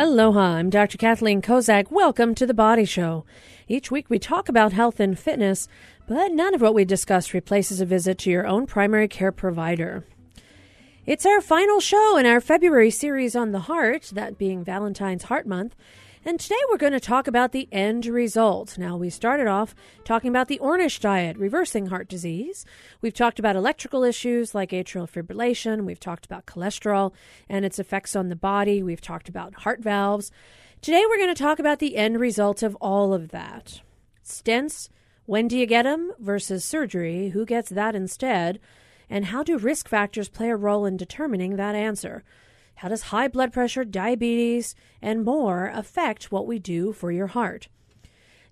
Aloha, I'm Dr. Kathleen Kozak. Welcome to The Body Show. Each week we talk about health and fitness, but none of what we discuss replaces a visit to your own primary care provider. It's our final show in our February series on the heart, that being Valentine's Heart Month. And today we're going to talk about the end result. Now, we started off talking about the Ornish diet, reversing heart disease. We've talked about electrical issues like atrial fibrillation. We've talked about cholesterol and its effects on the body. We've talked about heart valves. Today we're going to talk about the end result of all of that. Stents, when do you get them versus surgery? Who gets that instead? And how do risk factors play a role in determining that answer? How does high blood pressure, diabetes, and more affect what we do for your heart?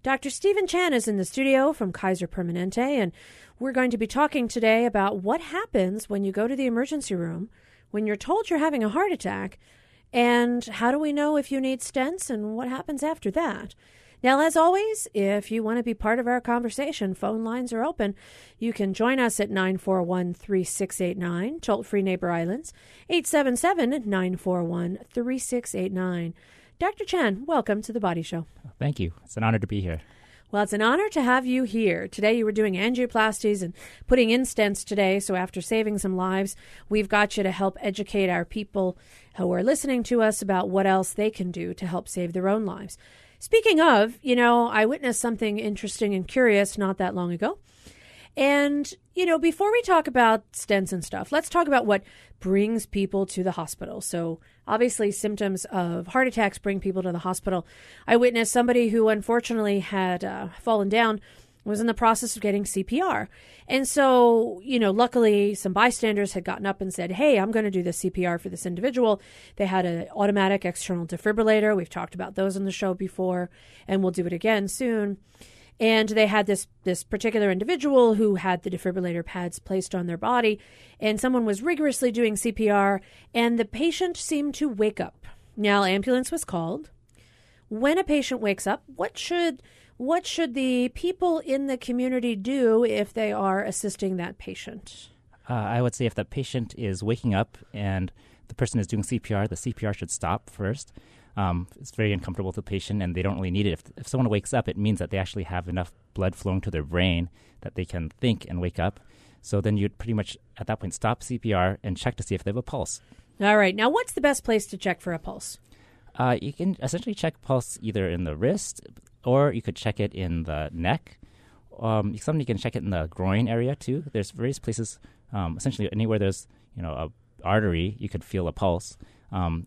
Dr. Stephen Chan is in the studio from Kaiser Permanente, and we're going to be talking today about what happens when you go to the emergency room when you're told you're having a heart attack, and how do we know if you need stents and what happens after that? Now, as always, if you want to be part of our conversation, phone lines are open. You can join us at 941 3689, toll free Neighbor Islands, 877 941 3689. Dr. Chan, welcome to the Body Show. Thank you. It's an honor to be here. Well, it's an honor to have you here. Today you were doing angioplasties and putting in stents today, so after saving some lives, we've got you to help educate our people who are listening to us about what else they can do to help save their own lives. Speaking of, you know, I witnessed something interesting and curious not that long ago. And, you know, before we talk about stents and stuff, let's talk about what brings people to the hospital. So, obviously, symptoms of heart attacks bring people to the hospital. I witnessed somebody who unfortunately had uh, fallen down was in the process of getting CPR. And so, you know, luckily some bystanders had gotten up and said, Hey, I'm going to do the CPR for this individual. They had an automatic external defibrillator. We've talked about those on the show before, and we'll do it again soon. And they had this this particular individual who had the defibrillator pads placed on their body, and someone was rigorously doing CPR, and the patient seemed to wake up. Now, ambulance was called. When a patient wakes up, what should what should the people in the community do if they are assisting that patient? Uh, I would say if the patient is waking up and the person is doing CPR, the CPR should stop first. Um, it's very uncomfortable to the patient, and they don't really need it. If, if someone wakes up, it means that they actually have enough blood flowing to their brain that they can think and wake up. So then you'd pretty much at that point stop CPR and check to see if they have a pulse. All right. Now, what's the best place to check for a pulse? Uh, you can essentially check pulse either in the wrist, or you could check it in the neck. Um, sometimes you can check it in the groin area too. There's various places, um, essentially anywhere there's you know a artery, you could feel a pulse. Um,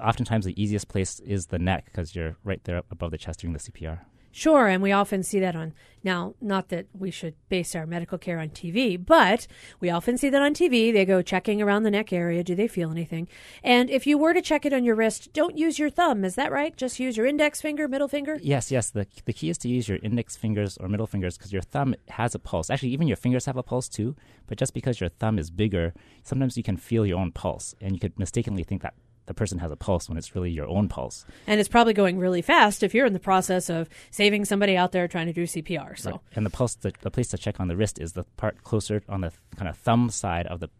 oftentimes, the easiest place is the neck because you're right there above the chest during the CPR. Sure, and we often see that on now. Not that we should base our medical care on TV, but we often see that on TV. They go checking around the neck area. Do they feel anything? And if you were to check it on your wrist, don't use your thumb. Is that right? Just use your index finger, middle finger. Yes, yes. the The key is to use your index fingers or middle fingers because your thumb has a pulse. Actually, even your fingers have a pulse too. But just because your thumb is bigger, sometimes you can feel your own pulse, and you could mistakenly think that the person has a pulse when it's really your own pulse. And it's probably going really fast if you're in the process of saving somebody out there trying to do CPR. So, right. and the pulse, the, the place to check on the wrist is the part closer on the kind of thumb side of the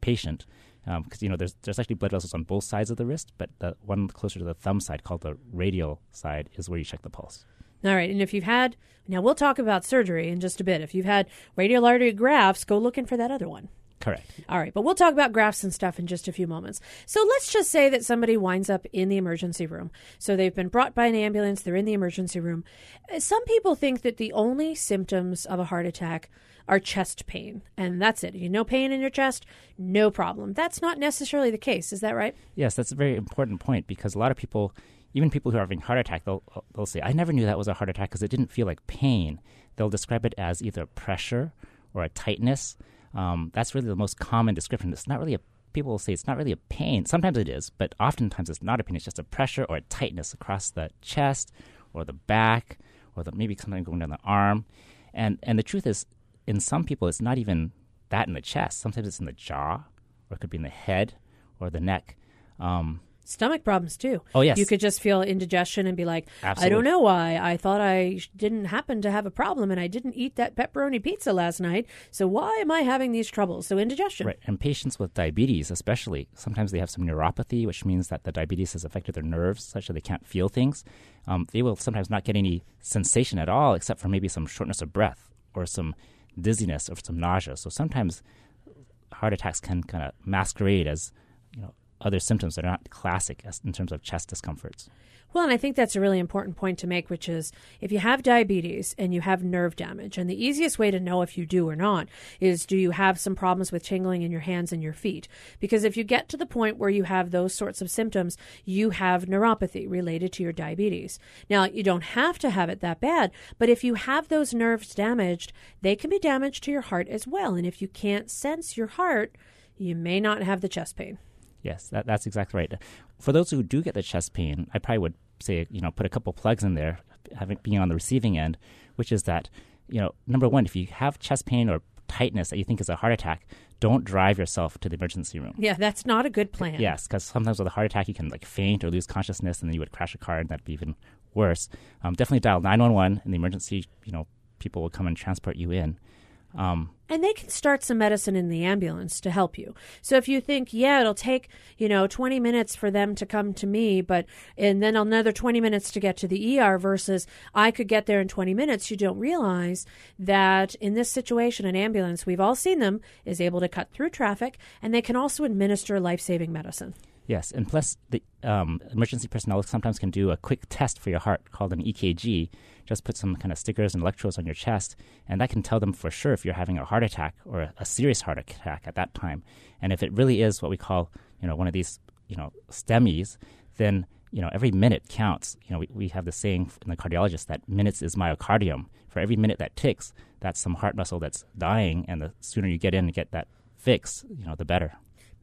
patient, because um, you know there's there's actually blood vessels on both sides of the wrist, but the one closer to the thumb side, called the radial side, is where you check the pulse. All right, and if you've had now we'll talk about surgery in just a bit. If you've had radial artery grafts, go looking for that other one. Correct. All right, but we'll talk about grafts and stuff in just a few moments. So let's just say that somebody winds up in the emergency room. So they've been brought by an ambulance, they're in the emergency room. Uh, some people think that the only symptoms of a heart attack are chest pain, and that's it. You no pain in your chest, no problem. That's not necessarily the case. Is that right? Yes, that's a very important point because a lot of people, even people who are having heart attack, they'll they'll say, "I never knew that was a heart attack because it didn't feel like pain." They'll describe it as either pressure or a tightness. Um, that's really the most common description. It's not really a people will say it's not really a pain. Sometimes it is, but oftentimes it's not a pain. It's just a pressure or a tightness across the chest or the back or the, maybe something going down the arm. And and the truth is, in some people, it's not even that in the chest. Sometimes it's in the jaw, or it could be in the head or the neck. Um, stomach problems too. Oh, yes. You could just feel indigestion and be like, I don't know why. I thought I didn't happen to have a problem and I didn't eat that pepperoni pizza last night. So why am I having these troubles? So indigestion. Right. And patients with diabetes, especially, sometimes they have some neuropathy, which means that the diabetes has affected their nerves such that they can't feel things. Um, they will sometimes not get any sensation at all, except for maybe some shortness of breath or some dizziness or some nausea. So sometimes heart attacks can kind of masquerade as, you know, other symptoms that are not classic in terms of chest discomforts. Well, and I think that's a really important point to make, which is if you have diabetes and you have nerve damage, and the easiest way to know if you do or not is do you have some problems with tingling in your hands and your feet? Because if you get to the point where you have those sorts of symptoms, you have neuropathy related to your diabetes. Now, you don't have to have it that bad, but if you have those nerves damaged, they can be damaged to your heart as well. And if you can't sense your heart, you may not have the chest pain. Yes, that, that's exactly right. For those who do get the chest pain, I probably would say, you know, put a couple plugs in there, having being on the receiving end, which is that, you know, number one, if you have chest pain or tightness that you think is a heart attack, don't drive yourself to the emergency room. Yeah, that's not a good plan. Yes, because sometimes with a heart attack you can like faint or lose consciousness, and then you would crash a car, and that'd be even worse. Um, definitely dial nine one one, and the emergency, you know, people will come and transport you in. Um, And they can start some medicine in the ambulance to help you. So if you think, yeah, it'll take, you know, 20 minutes for them to come to me, but, and then another 20 minutes to get to the ER versus I could get there in 20 minutes, you don't realize that in this situation, an ambulance, we've all seen them, is able to cut through traffic and they can also administer life saving medicine. Yes, and plus the um, emergency personnel sometimes can do a quick test for your heart called an EKG. Just put some kind of stickers and electrodes on your chest, and that can tell them for sure if you're having a heart attack or a, a serious heart attack at that time. And if it really is what we call, you know, one of these, you know, STEMIs, then you know every minute counts. You know, we, we have the saying in the cardiologist that minutes is myocardium. For every minute that ticks, that's some heart muscle that's dying, and the sooner you get in and get that fix, you know, the better.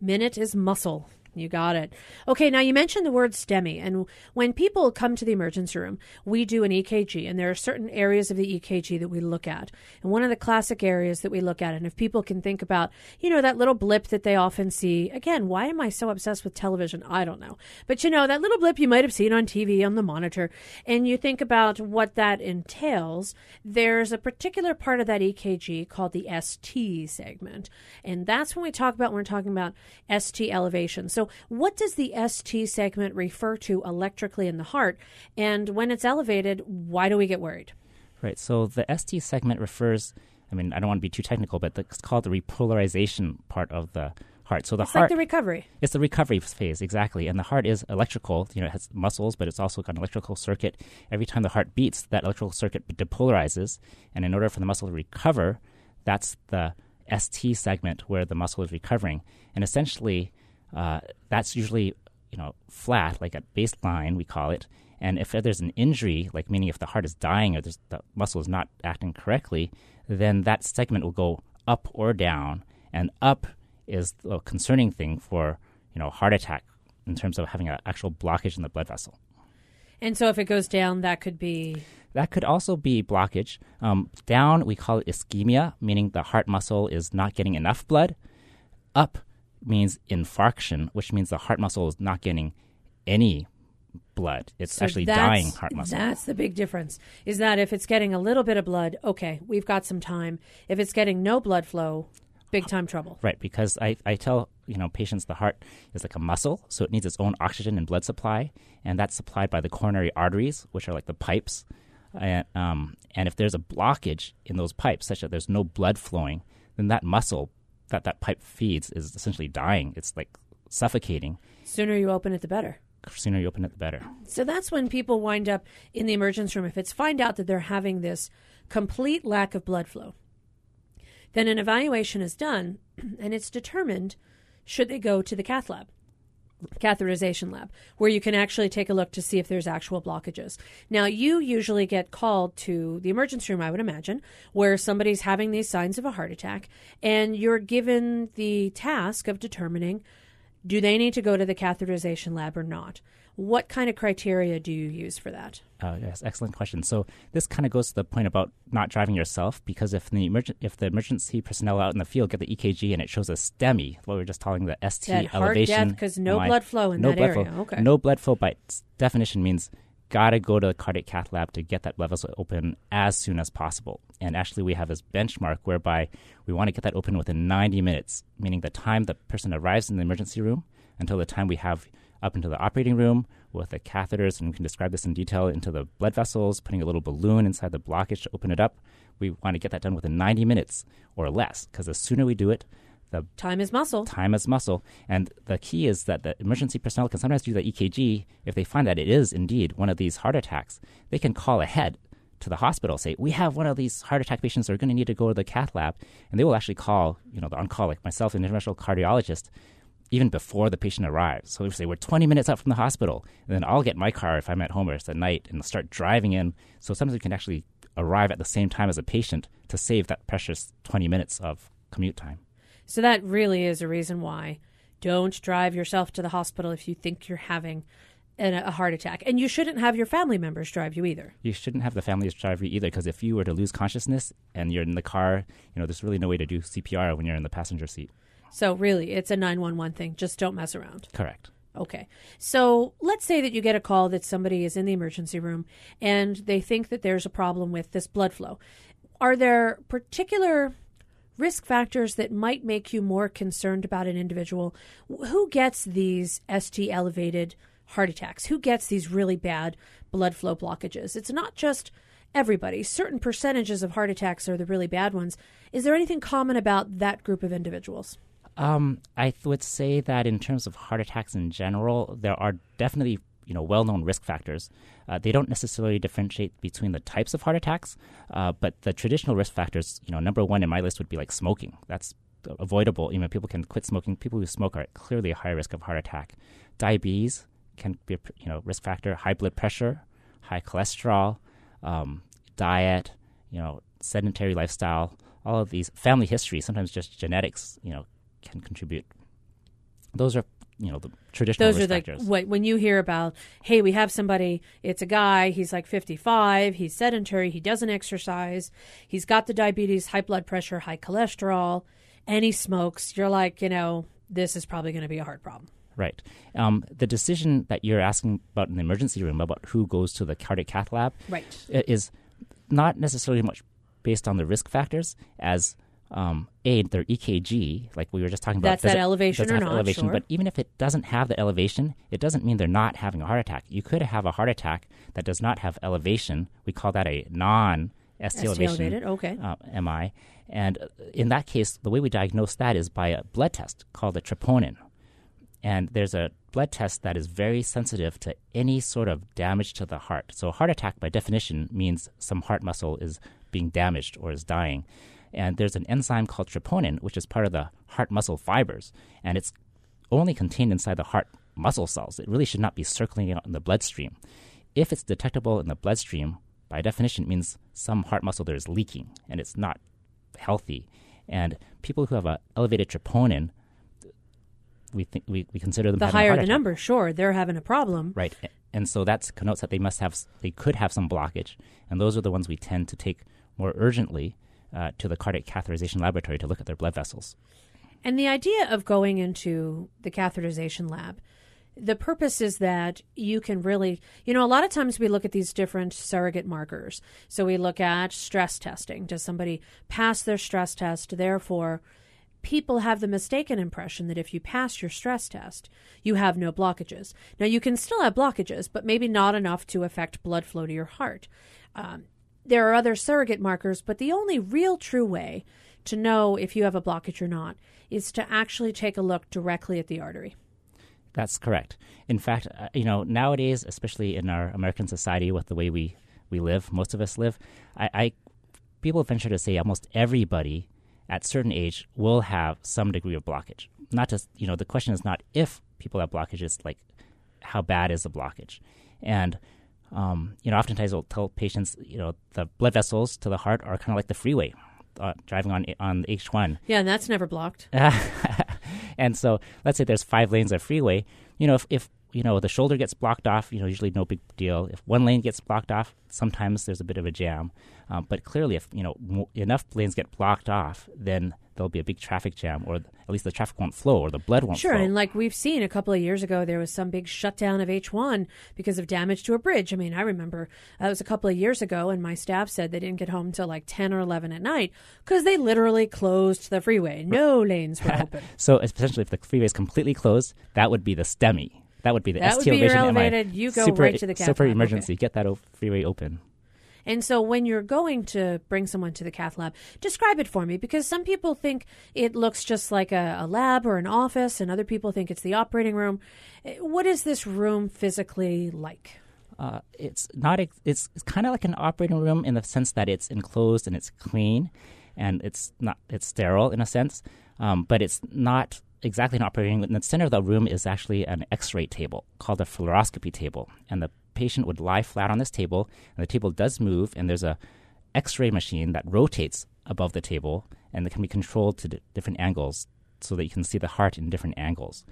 Minute is muscle. You got it. Okay, now you mentioned the word STEMI, and when people come to the emergency room, we do an EKG, and there are certain areas of the EKG that we look at. And one of the classic areas that we look at, and if people can think about, you know, that little blip that they often see, again, why am I so obsessed with television? I don't know. But you know, that little blip you might have seen on TV on the monitor, and you think about what that entails, there's a particular part of that EKG called the ST segment. And that's when we talk about when we're talking about ST elevation. So what does the ST segment refer to electrically in the heart? And when it's elevated, why do we get worried? Right. So the ST segment refers. I mean, I don't want to be too technical, but it's called the repolarization part of the heart. So the It's heart, like the recovery. it's the recovery phase exactly, and the heart is electrical. You know, it has muscles, but it's also got an electrical circuit. Every time the heart beats, that electrical circuit depolarizes, and in order for the muscle to recover, that's the ST segment where the muscle is recovering, and essentially, uh, that's usually you know flat, like at baseline we call it. And if there's an injury, like meaning if the heart is dying or there's, the muscle is not acting correctly, then that segment will go up or down. And up is a concerning thing for you know heart attack in terms of having an actual blockage in the blood vessel. And so if it goes down, that could be That could also be blockage. Um, down, we call it ischemia, meaning the heart muscle is not getting enough blood. Up means infarction, which means the heart muscle is not getting any blood. It's So actually dying heart muscle. That's the big difference. Is that if it's getting a little bit of blood, okay, we've got some time. If it's getting no blood flow, big time trouble. Right, because I, I tell you know patients the heart is like a muscle, so it needs its own oxygen and blood supply, and that's supplied by the coronary arteries, which are like the pipes. And, um, and if there's a blockage in those pipes, such that there's no blood flowing, then that muscle that that pipe feeds is essentially dying. It's like suffocating. Sooner you open it, the better. The sooner you open it, the better. So that's when people wind up in the emergency room. If it's find out that they're having this complete lack of blood flow, then an evaluation is done and it's determined should they go to the cath lab, catheterization lab, where you can actually take a look to see if there's actual blockages. Now, you usually get called to the emergency room, I would imagine, where somebody's having these signs of a heart attack, and you're given the task of determining do they need to go to the catheterization lab or not? What kind of criteria do you use for that? Uh, yes, excellent question. So this kind of goes to the point about not driving yourself, because if the emerg- if the emergency personnel out in the field get the EKG and it shows a STEMI, what we are just calling the ST that elevation, death because no blood flow in no that area. flow, Okay. no blood flow by definition means gotta go to the cardiac cath lab to get that blood vessel open as soon as possible. And actually, we have this benchmark whereby we want to get that open within 90 minutes, meaning the time the person arrives in the emergency room until the time we have up into the operating room with the catheters, and we can describe this in detail into the blood vessels, putting a little balloon inside the blockage to open it up. We want to get that done within 90 minutes or less, because the sooner we do it, the Time is muscle. time as muscle. And the key is that the emergency personnel can sometimes do the EKG. If they find that it is indeed one of these heart attacks, they can call ahead to the hospital, say, We have one of these heart attack patients that are going to need to go to the cath lab. And they will actually call, you know, the on call, like myself, an interventional cardiologist, even before the patient arrives. So we say, We're 20 minutes out from the hospital. And then I'll get my car if I'm at home or it's at night and start driving in. So sometimes we can actually arrive at the same time as a patient to save that precious 20 minutes of commute time. So that really is a reason why don't drive yourself to the hospital if you think you're having an, a heart attack. And you shouldn't have your family members drive you either. you shouldn't have the family drive you either because if you were to lose consciousness and you're in the car, you know, there's really no way to do CPR when you're in the passenger seat. So really, it's a 911 thing. Just don't mess around. Correct. Okay. So let's say that you get a call that somebody is in the emergency room and they think that there's a problem with this blood flow. Are there particular risk factors that might make you more concerned about an individual? Who gets these ST elevated heart attacks? Who gets these really bad blood flow blockages? It's not just everybody. Certain percentages of heart attacks are the really bad ones. Is there anything common about that group of individuals? Um, I th- would say that in terms of heart attacks in general, there are definitely you know well-known risk factors. Uh, they don't necessarily differentiate between the types of heart attacks, uh, but the traditional risk factors, you know, number one in my list would be like smoking. That's avoidable. You know, people can quit smoking. People who smoke are clearly a high risk of heart attack. Diabetes can be a you know risk factor. High blood pressure, high cholesterol, um, diet, you know, sedentary lifestyle. All of these family history, sometimes just genetics, you know, can contribute. Those are you know the traditional Those are risk like factors. what when you hear about, hey, we have somebody. It's a guy. He's like fifty-five. He's sedentary. He doesn't exercise. He's got the diabetes, high blood pressure, high cholesterol, and he smokes. You're like, you know, this is probably going to be a heart problem. Right. Um, the decision that you're asking about in the emergency room about who goes to the cardiac cath lab Right. is not necessarily much based on the risk factors as um, a their EKG, like we were just talking about. That's that it- elevation or have not, elevation, sure. But even if it doesn't have the elevation, it doesn't mean they're not having a heart attack. You could have a heart attack that does not have elevation. We call that a non ST elevation okay. uh, MI. And in that case, the way we diagnose that is by a blood test called a troponin. And there's a blood test that is very sensitive to any sort of damage to the heart. So, a heart attack, by definition, means some heart muscle is being damaged or is dying. And there's an enzyme called troponin, which is part of the heart muscle fibers. And it's only contained inside the heart muscle cells. It really should not be circulating out in the bloodstream. If it's detectable in the bloodstream, by definition, it means some heart muscle there is leaking and it's not healthy. And people who have an elevated troponin, we think we, we consider them The higher the attack. number, sure, they're having a problem. Right. And so that connotes that they must have, they could have some blockage. And those are the ones we tend to take more urgently uh, to the cardiac catheterization laboratory to look at their blood vessels. And the idea of going into the catheterization lab, the purpose is that you can really, you know, a lot of times we look at these different surrogate markers. So we look at stress testing. Does somebody pass their stress test? Therefore, people have the mistaken impression that if you pass your stress test, you have no blockages. Now, you can still have blockages, but maybe not enough to affect blood flow to your heart. Um, there are other surrogate markers, but the only real true way to know if you have a blockage or not is to actually take a look directly at the artery. That's correct. In fact, uh, you know, nowadays, especially in our American society with the way we, we live, most of us live, I, I people venture to say almost everybody at certain age will have some degree of blockage. Not just, you know, the question is not if people have blockages, like how bad is the blockage? And, um, you know, oftentimes we'll tell patients, you know, the blood vessels to the heart are kind of like the freeway, uh, driving on on H1. Yeah, and that's never blocked. and so let's say there's five lanes of freeway. You know, if, if you know, the shoulder gets blocked off, you know, usually no big deal. If one lane gets blocked off, sometimes there's a bit of a jam. Um, but clearly, if you know mo- enough lanes get blocked off, then there'll be a big traffic jam, or at least the traffic won't flow, or the blood won't sure, flow. and like we've seen a couple of years ago, there was some big shutdown of H1 because of damage to a bridge. I mean, I remember uh, that was a couple of years ago, and my staff said they didn't get home till like 10 or 11 at night because they literally closed the freeway. No lanes were open. so essentially, if the freeway is completely closed, that would be the STEMI. That would be the That would ST be your elevation MI. elevated, you go super, right to the cath super emergency. okay. Get that o- freeway open. And so when you're going to bring someone to the cath lab, describe it for me because some people think it looks just like a, a lab or an office, and other people think it's the operating room. Eh, What is this room physically like? Uh, it's not. It's, it's kind of like an operating room in the sense that it's enclosed and it's clean, and it's not. It's sterile in a sense, um, but it's not exactly an operating. room. In the center of the room is actually an X-ray table called a fluoroscopy table, and the patient would lie flat on this table, and the table does move, and there's a X-ray machine that rotates above the table, and it can be controlled to d- different angles so that you can see the heart in different angles.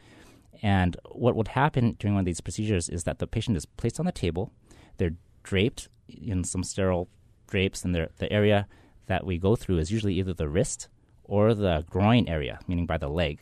And what would happen during one of these procedures is that the patient is placed on the table, they're draped in some sterile drapes, and the area that we go through is usually either the wrist or the groin area, meaning by the leg.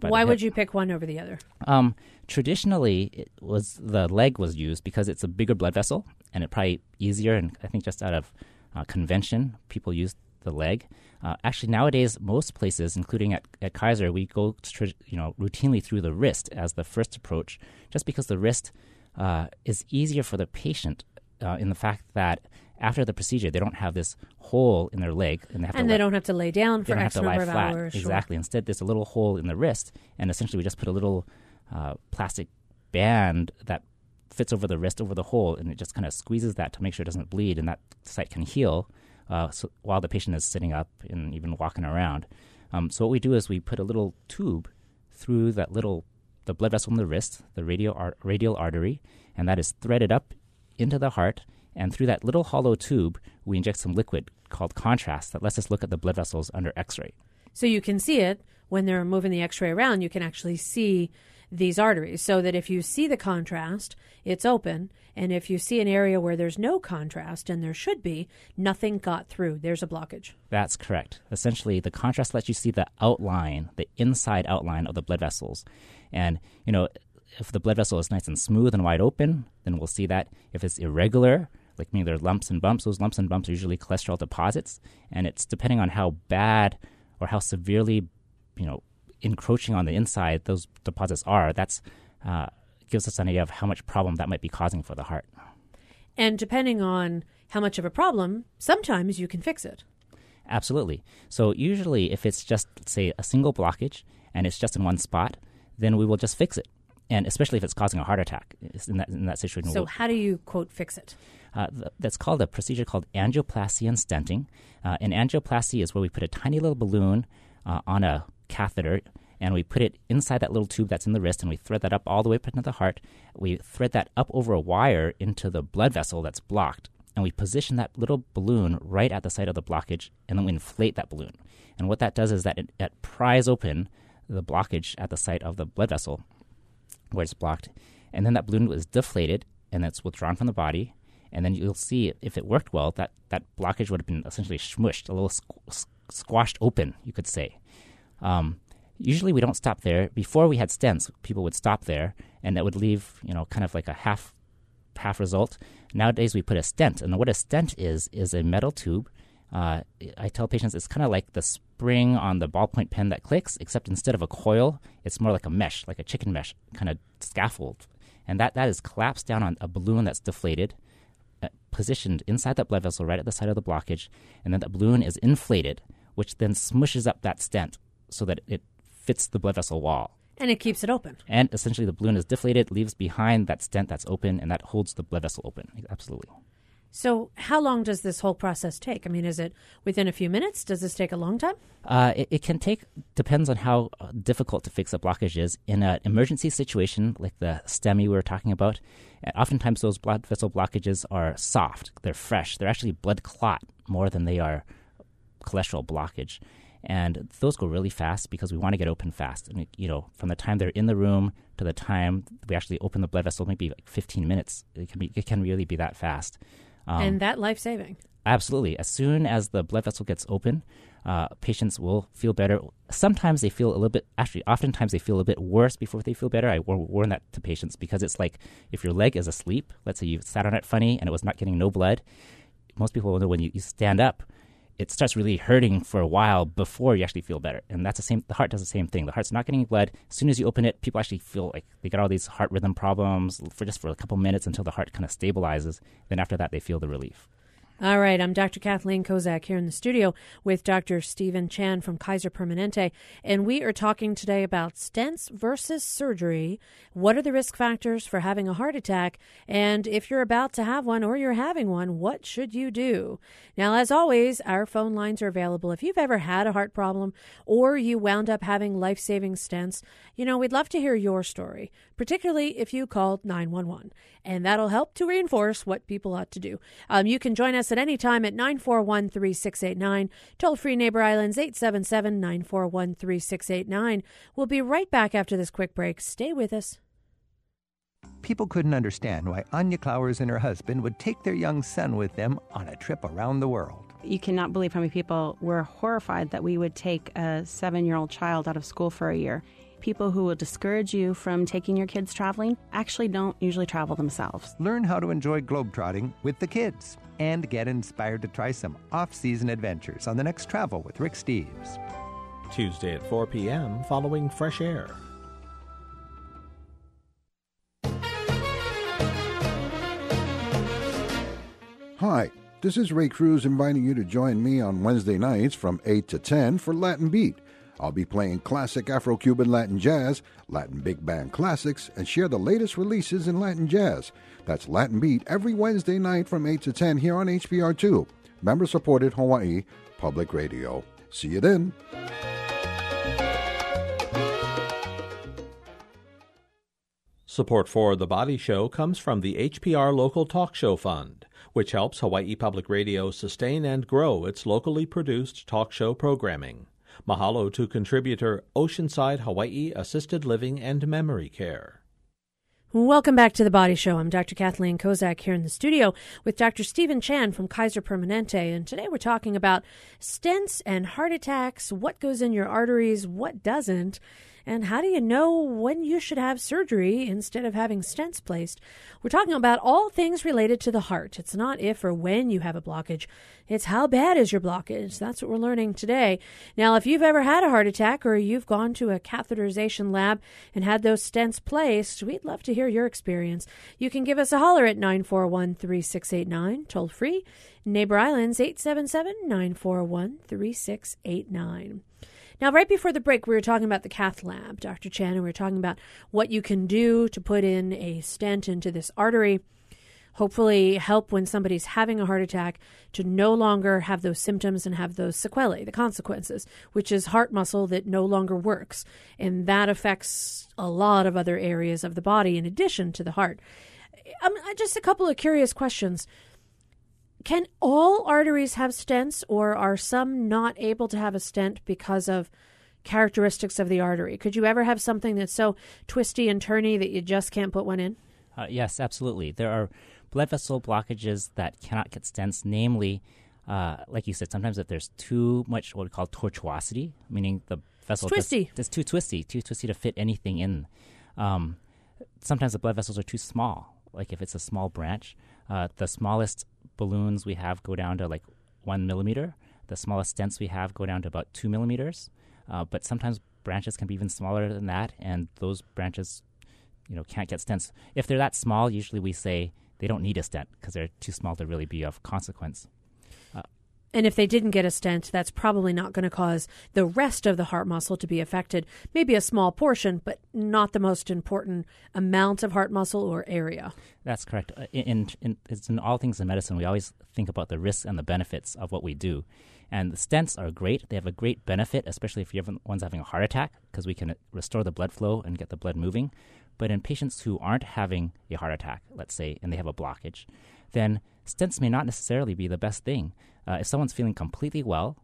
Why would you pick one over the other? Um, traditionally, it was the leg was used because it's a bigger blood vessel, and it probably easier. And I think just out of uh, convention, people use the leg. Uh, actually, nowadays, most places, including at, at Kaiser, we go tr- you know routinely through the wrist as the first approach, just because the wrist uh, is easier for the patient uh, in the fact that after the procedure, they don't have this hole in their leg, and they have And they don't have to lay down for X to number lie of flat. hours. sure. Exactly. Instead, there's a little hole in the wrist, and essentially we just put a little uh, plastic band that fits over the wrist over the hole, and it just kind of squeezes that to make sure it doesn't bleed, and that site can heal uh, so while the patient is sitting up and even walking around. Um, so what we do is we put a little tube through that little the blood vessel in the wrist, the radial ar- radial artery, and that is threaded up into the heart. And through that little hollow tube, we inject some liquid called contrast that lets us look at the blood vessels under X-ray. So you can see it when they're moving the x ray around, you can actually see these arteries. So that if you see the contrast, it's open. And if you see an area where there's no contrast, and there should be, nothing got through. There's a blockage. That's correct. Essentially, the contrast lets you see the outline, the inside outline of the blood vessels. And, you know, if the blood vessel is nice and smooth and wide open, then we'll see that. If it's irregular, like meaning there are lumps and bumps, those lumps and bumps are usually cholesterol deposits. And it's depending on how bad or how severely, you know, encroaching on the inside those deposits are, that's uh, gives us an idea of how much problem that might be causing for the heart. And depending on how much of a problem, sometimes you can fix it. Absolutely. So usually, if it's just say a single blockage and it's just in one spot, then we will just fix it. And especially if it's causing a heart attack, in that in that situation. So we'll- how do you quote fix it? Uh, th- that's called a procedure called angioplasty and stenting. Uh, and angioplasty is where we put a tiny little balloon uh, on a catheter and we put it inside that little tube that's in the wrist and we thread that up all the way up into the heart. We thread that up over a wire into the blood vessel that's blocked and we position that little balloon right at the site of the blockage and then we inflate that balloon. And what that does is that it, it pries open the blockage at the site of the blood vessel where it's blocked, and then that balloon is deflated and it's withdrawn from the body, and then you'll see if it worked well that that blockage would have been essentially smushed, a little squ- squashed open, you could say. Um, usually we don't stop there. Before we had stents, people would stop there, and that would leave you know kind of like a half half result. Nowadays we put a stent, and what a stent is is a metal tube. Uh, I tell patients it's kind of like the spring on the ballpoint pen that clicks, except instead of a coil, it's more like a mesh, like a chicken mesh kind of scaffold, and that that is collapsed down on a balloon that's deflated, positioned inside that blood vessel right at the site of the blockage, and then that balloon is inflated, which then smushes up that stent so that it fits the blood vessel wall. And it keeps it open. And essentially, the balloon is deflated, leaves behind that stent that's open, and that holds the blood vessel open. Absolutely. So how long does this whole process take? I mean, is it within a few minutes? Does this take a long time? Uh, it, it can take, depends on how uh, difficult to fix a blockage is. In an emergency situation, like the STEMI we were talking about, uh, oftentimes those blood vessel blockages are soft, they're fresh, they're actually blood clot more than they are cholesterol blockage. and those go really fast because we want to get open fast. And you know, from the time they're in the room to the time we actually open the blood vessel, maybe like 15 minutes. It can be, it can really be that fast. Um, and that life saving. Absolutely. As soon as the blood vessel gets open, uh, patients will feel better. Sometimes they feel a little bit, actually, oftentimes they feel a bit worse before they feel better. I warn that to patients because it's like if your leg is asleep, let's say you sat on it funny and it was not getting no blood, most people will know when you, you stand up, it starts really hurting for a while before you actually feel better. And that's the same, the heart does the same thing. The heart's not getting blood. As soon as you open it, people actually feel like they get all these heart rhythm problems for just for a couple minutes until the heart kind of stabilizes. Then after that, they feel the relief. All right, I'm Dr. Kathleen Kozak here in the studio with Dr. Stephen Chan from Kaiser Permanente, and we are talking today about stents versus surgery. What are the risk factors for having a heart attack? And if you're about to have one or you're having one, what should you do? Now, as always, our phone lines are available. If you've ever had a heart problem or you wound up having life saving stents, you know, we'd love to hear your story, particularly if you called 911, and that'll help to reinforce what people ought to do. Um, you can join us us at any time at 941 3689. Toll free Neighbor Islands 877 941 3689. We'll be right back after this quick break. Stay with us. People couldn't understand why Anya Clowers and her husband would take their young son with them on a trip around the world. You cannot believe how many people were horrified that we would take a seven year old child out of school for a year people who will discourage you from taking your kids traveling actually don't usually travel themselves. Learn how to enjoy globetrotting with the kids and get inspired to try some off season adventures on the next travel with Rick Steves. Tuesday at 4 p.m. following Fresh Air. Hi, this is Ray Cruz inviting you to join me on Wednesday nights from 8 to 10 for Latin Beat I'll be playing classic Afro Cuban Latin jazz, Latin big band classics, and share the latest releases in Latin jazz. That's Latin Beat every Wednesday night from 8 to 10 here on HPR2, member supported Hawaii Public Radio. See you then. Support for The Body Show comes from the HPR Local Talk Show Fund, which helps Hawaii Public Radio sustain and grow its locally produced talk show programming. Mahalo to contributor Oceanside Hawaii Assisted Living and Memory Care. Welcome back to the Body Show. I'm Dr. Kathleen Kozak here in the studio with Dr. Stephen Chan from Kaiser Permanente. And today we're talking about stents and heart attacks, what goes in your arteries, what doesn't. And how do you know when you should have surgery instead of having stents placed? We're talking about all things related to the heart. It's not if or when you have a blockage, it's how bad is your blockage. That's what we're learning today. Now, if you've ever had a heart attack or you've gone to a catheterization lab and had those stents placed, we'd love to hear your experience. You can give us a holler at 941 3689, toll free. Neighbor Islands 877 941 3689. Now, right before the break, we were talking about the cath lab, Dr. Chan, and we were talking about what you can do to put in a stent into this artery. Hopefully, help when somebody's having a heart attack to no longer have those symptoms and have those sequelae, the consequences, which is heart muscle that no longer works. And that affects a lot of other areas of the body in addition to the heart. Um, just a couple of curious questions. Can all arteries have stents, or are some not able to have a stent because of characteristics of the artery? Could you ever have something that's so twisty and turny that you just can't put one in? Uh, yes, absolutely. There are blood vessel blockages that cannot get stents, namely, uh, like you said, sometimes if there's too much what we call tortuosity, meaning the vessel it's twisty. It's too twisty, too twisty to fit anything in. Um, sometimes the blood vessels are too small. Like if it's a small branch, uh, the smallest balloons we have go down to like one millimeter. The smallest stents we have go down to about two millimeters. Uh, but sometimes branches can be even smaller than that, and those branches, you know, can't get stents. If they're that small, usually we say they don't need a stent because they're too small to really be of consequence. And if they didn't get a stent, that's probably not going to cause the rest of the heart muscle to be affected. Maybe a small portion, but not the most important amount of heart muscle or area. That's correct. Uh, in, in, in all things in medicine, we always think about the risks and the benefits of what we do. And the stents are great. They have a great benefit, especially if you're one's having a heart attack, because we can restore the blood flow and get the blood moving. But in patients who aren't having a heart attack, let's say, and they have a blockage, then stents may not necessarily be the best thing. Uh, if someone's feeling completely well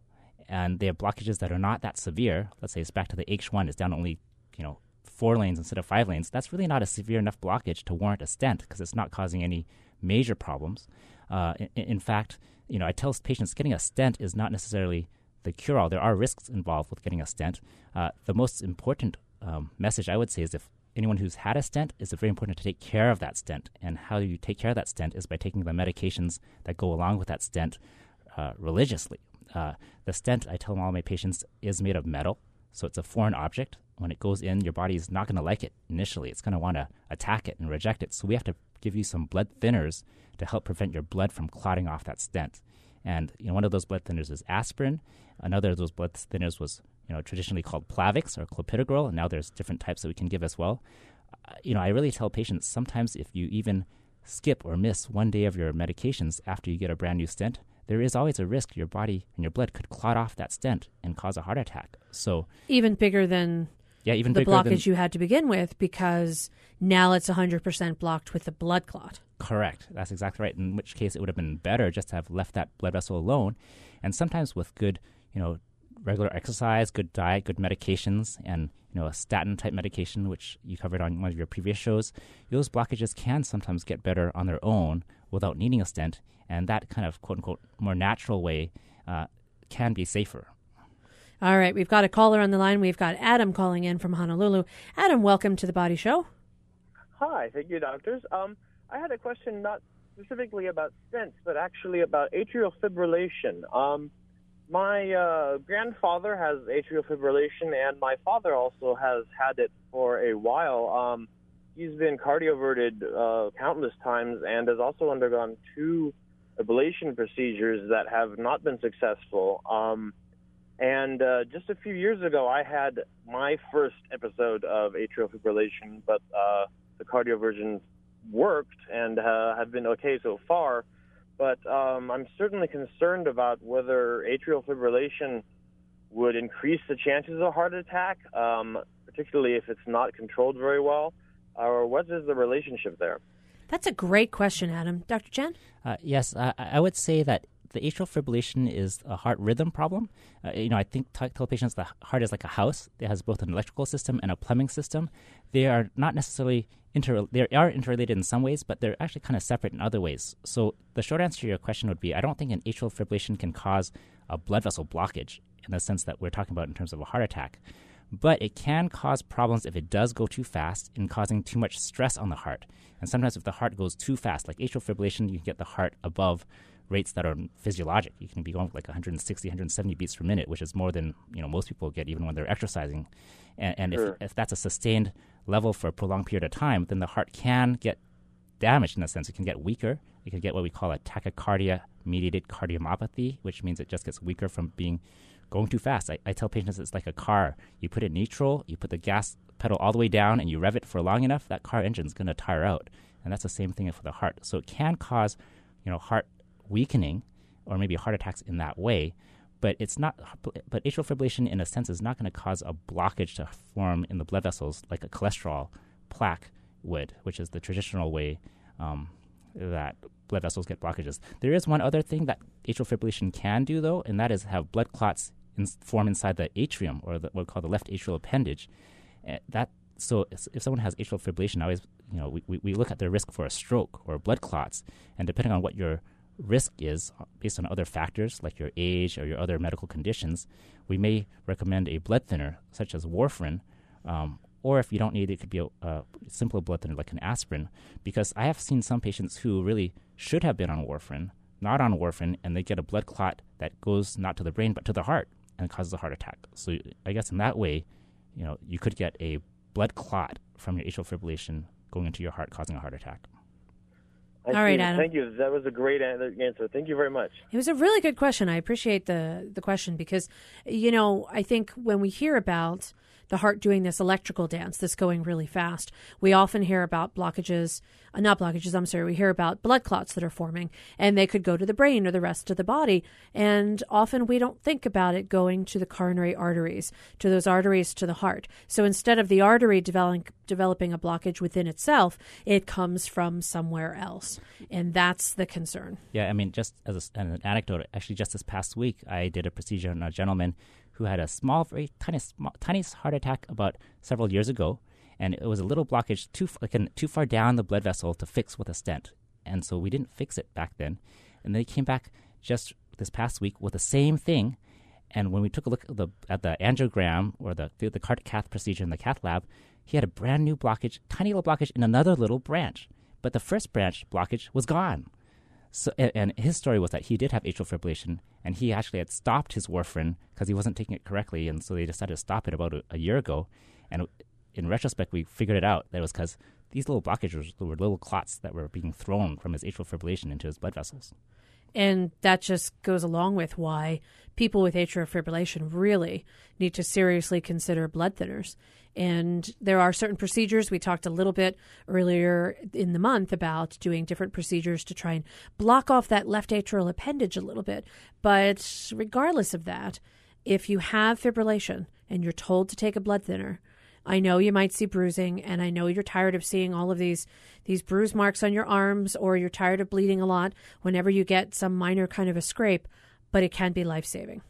and they have blockages that are not that severe, let's say it's back to the H1, it's down only, you know, four lanes instead of five lanes, that's really not a severe enough blockage to warrant a stent because it's not causing any major problems. Uh, in, in, fact, you know, I tell patients getting a stent is not necessarily the cure all. There are risks involved with getting a stent. Uh, the most important um, message I would say is if anyone who's had a stent, it's very important to take care of that stent. And how you take care of that stent is by taking the medications that go along with that stent uh, religiously. Uh, the stent, I tell all my patients, is made of metal, so it's a foreign object. When it goes in, your body is not going to like it initially. It's going to want to attack it and reject it. So we have to give you some blood thinners to help prevent your blood from clotting off that stent. And you know, one of those blood thinners is aspirin. Another of those blood thinners was you know traditionally called Plavix or clopidogrel, and now there's different types that we can give as well. Uh, you know, I really tell patients sometimes if you even skip or miss one day of your medications after you get a brand new stent, there is always a risk your body and your blood could clot off that stent and cause a heart attack. So even bigger than yeah, even the blockage than, you had to begin with because now it's 100% blocked with the blood clot. Correct. That's exactly right. In which case, it would have been better just to have left that blood vessel alone. And sometimes with good, you know, regular exercise, good diet, good medications, and you know a statin type medication, which you covered on one of your previous shows, those blockages can sometimes get better on their own without needing a stent, and that kind of quote unquote more natural way uh, can be safer. All right, we've got a caller on the line. We've got Adam calling in from Honolulu. Adam, welcome to the Body Show. Hi, thank you, doctors. Um, I had a question not specifically about stents, but actually about atrial fibrillation. Um, my uh, grandfather has atrial fibrillation, and my father also has had it for a while. Um, he's been cardioverted uh, countless times and has also undergone two ablation procedures that have not been successful. Um, and uh, just a few years ago, I had my first episode of atrial fibrillation, but uh, the cardioversion worked and uh, have been okay so far. But um, I'm certainly concerned about whether atrial fibrillation would increase the chances of a heart attack, um, particularly if it's not controlled very well, or what is the relationship there? That's a great question, Adam. Dr. Chan? Uh, yes, I, I would say that the atrial fibrillation is a heart rhythm problem. Uh, you know, I think t- tell patients the heart is like a house. It has both an electrical system and a plumbing system. They are not necessarily inter they are interrelated in some ways, but they're actually kind of separate in other ways. So the short answer to your question would be I don't think an atrial fibrillation can cause a blood vessel blockage in the sense that we're talking about in terms of a heart attack. But it can cause problems if it does go too fast in causing too much stress on the heart. And sometimes if the heart goes too fast, like atrial fibrillation, you can get the heart above rates that are physiologic. You can be going like 160, 170 beats per minute, which is more than you know most people get even when they're exercising. And, and sure. if, if that's a sustained level for a prolonged period of time, then the heart can get damaged in a sense. It can get weaker. It can get what we call a tachycardia mediated cardiomyopathy, which means it just gets weaker from being going too fast. I, I tell patients it's like a car. You put it neutral, you put the gas pedal all the way down, and you rev it for long enough, that car engine's going to tire out. And that's the same thing for the heart. So it can cause, you know, heart weakening or maybe heart attacks in that way. But it's not. But atrial fibrillation, in a sense, is not going to cause a blockage to form in the blood vessels like a cholesterol plaque would, which is the traditional way um, that blood vessels get blockages. There is one other thing that atrial fibrillation can do, though, and that is have blood clots in, form inside the atrium or the, what we call the left atrial appendage. Uh, that so if someone has atrial fibrillation, always you know we, we look at their risk for a stroke or blood clots, and depending on what your risk is uh, based on other factors like your age or your other medical conditions, we may recommend a blood thinner such as warfarin. Um, or if you don't need it, it could be a, a simple blood thinner like an aspirin. Because I have seen some patients who really should have been on warfarin, not on warfarin, and they get a blood clot that goes not to the brain but to the heart and causes a heart attack. So I guess in that way, you know, you could get a blood clot from your atrial fibrillation going into your heart, causing a heart attack. All right, Adam. Thank you. That was a great answer. Thank you very much. It was a really good question. I appreciate the the question because, you know, I think when we hear about the heart doing this electrical dance that's going really fast. We often hear about blockages, uh, not blockages, I'm sorry, we hear about blood clots that are forming, and they could go to the brain or the rest of the body. And often we don't think about it going to the coronary arteries, to those arteries to the heart. So instead of the artery developing, developing a blockage within itself, it comes from somewhere else. and that's the concern. Yeah, I mean, just as, a, an anecdote, actually, just this past week, I did a procedure on a gentleman who had a small, very tiny, small, tiny heart attack about several years ago, and it was a little blockage too like an, too far down the blood vessel to fix with a stent, and so we didn't fix it back then, and they came back just this past week with the same thing, and when we took a look at the, at the angiogram or the the cardiac cath procedure in the cath lab, he had a brand new blockage, tiny little blockage in another little branch, but the first branch blockage was gone. So, and, and his story was that he did have atrial fibrillation, and he actually had stopped his warfarin because he wasn't taking it correctly, and so they decided to stop it about a, a year ago. And in retrospect, we figured it out that it was because these little blockages were little clots that were being thrown from his atrial fibrillation into his blood vessels. And that just goes along with why people with atrial fibrillation really need to seriously consider blood thinners. And there are certain procedures. We talked a little bit earlier in the month about doing different procedures to try and block off that left atrial appendage a little bit. But regardless of that, if you have fibrillation and you're told to take a blood thinner, I know you might see bruising, and I know you're tired of seeing all of these these bruise marks on your arms, or you're tired of bleeding a lot whenever you get some minor kind of a scrape, but it can be life saving.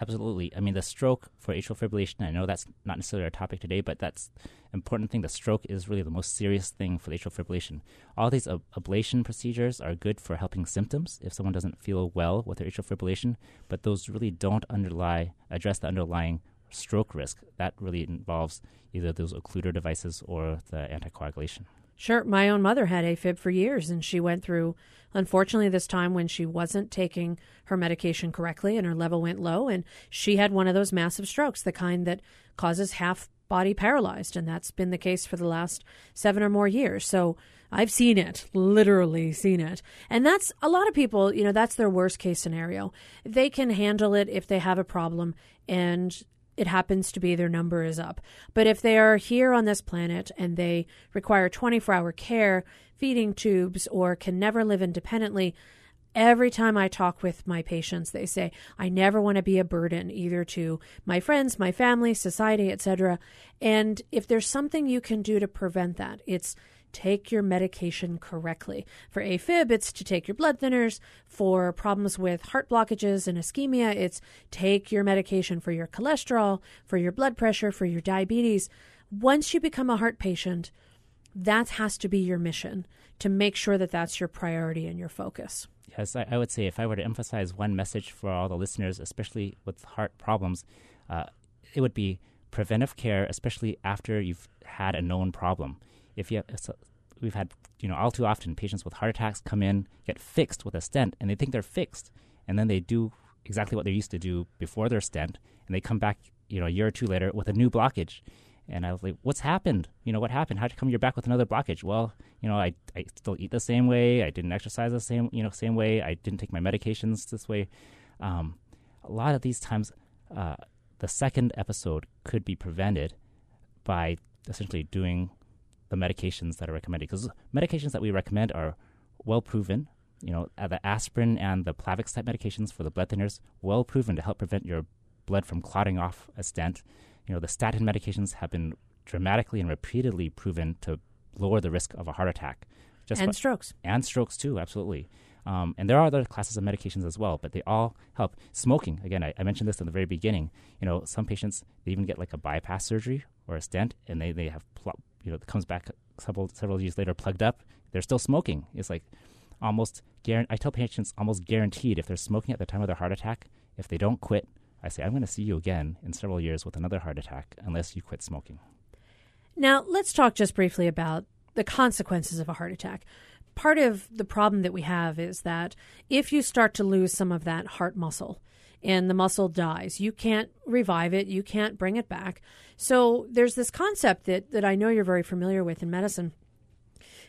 Absolutely. I mean, the stroke for atrial fibrillation, I know that's not necessarily our topic today, but that's important thing. The stroke is really the most serious thing for atrial fibrillation. All these ab- ablation procedures are good for helping symptoms if someone doesn't feel well with their atrial fibrillation, but those really don't underlie address the underlying stroke risk. That really involves either those occluder devices or the anticoagulation. Sure. My own mother had AFib for years, and she went through, unfortunately, this time when she wasn't taking her medication correctly and her level went low. And she had one of those massive strokes, the kind that causes half body paralyzed. And that's been the case for the last seven or more years. So I've seen it, literally seen it. And that's a lot of people, you know, that's their worst case scenario. They can handle it if they have a problem and it happens to be their number is up. But if they are here on this planet and they require 24 hour care, feeding tubes, or can never live independently, every time I talk with my patients, they say, I never want to be a burden either to my friends, my family, society, etc. And if there's something you can do to prevent that, it's take your medication correctly. For AFib, it's to take your blood thinners. For problems with heart blockages and ischemia, it's take your medication for your cholesterol, for your blood pressure, for your diabetes. Once you become a heart patient, that has to be your mission to make sure that that's your priority and your focus. Yes, I, I would say if I were to emphasize one message for all the listeners, especially with heart problems, uh, it would be preventive care, especially after you've had a known problem if you have, we've had you know all too often patients with heart attacks come in get fixed with a stent and they think they're fixed and then they do exactly what they used to do before their stent and they come back you know a year or two later with a new blockage and I was like, "What's happened? You know, what happened? How come you're back with another blockage?" Well, you know, I, I still eat the same way. I didn't exercise the same, you know, same way. I didn't take my medications this way. Um, a lot of these times, uh, the second episode could be prevented by essentially doing the medications that are recommended because medications that we recommend are well proven. You know, uh, the aspirin and the Plavix type medications for the blood thinners, well proven to help prevent your blood from clotting off a stent. You know, the statin medications have been dramatically and repeatedly proven to lower the risk of a heart attack. Just and strokes. And strokes too, absolutely. Um, and there are other classes of medications as well, but they all help. Smoking, again, I, I, mentioned this in the very beginning. You know, some patients they even get like a bypass surgery or a stent, and they they have pl- you know, comes back several several years later plugged up, they're still smoking. It's like almost guaranteed. I tell patients almost guaranteed if they're smoking at the time of their heart attack, if they don't quit, I say I'm going to see you again in several years with another heart attack unless you quit smoking. Now let's talk just briefly about the consequences of a heart attack. Part of the problem that we have is that if you start to lose some of that heart muscle, and the muscle dies. You can't revive it, you can't bring it back. So there's this concept that, that I know you're very familiar with in medicine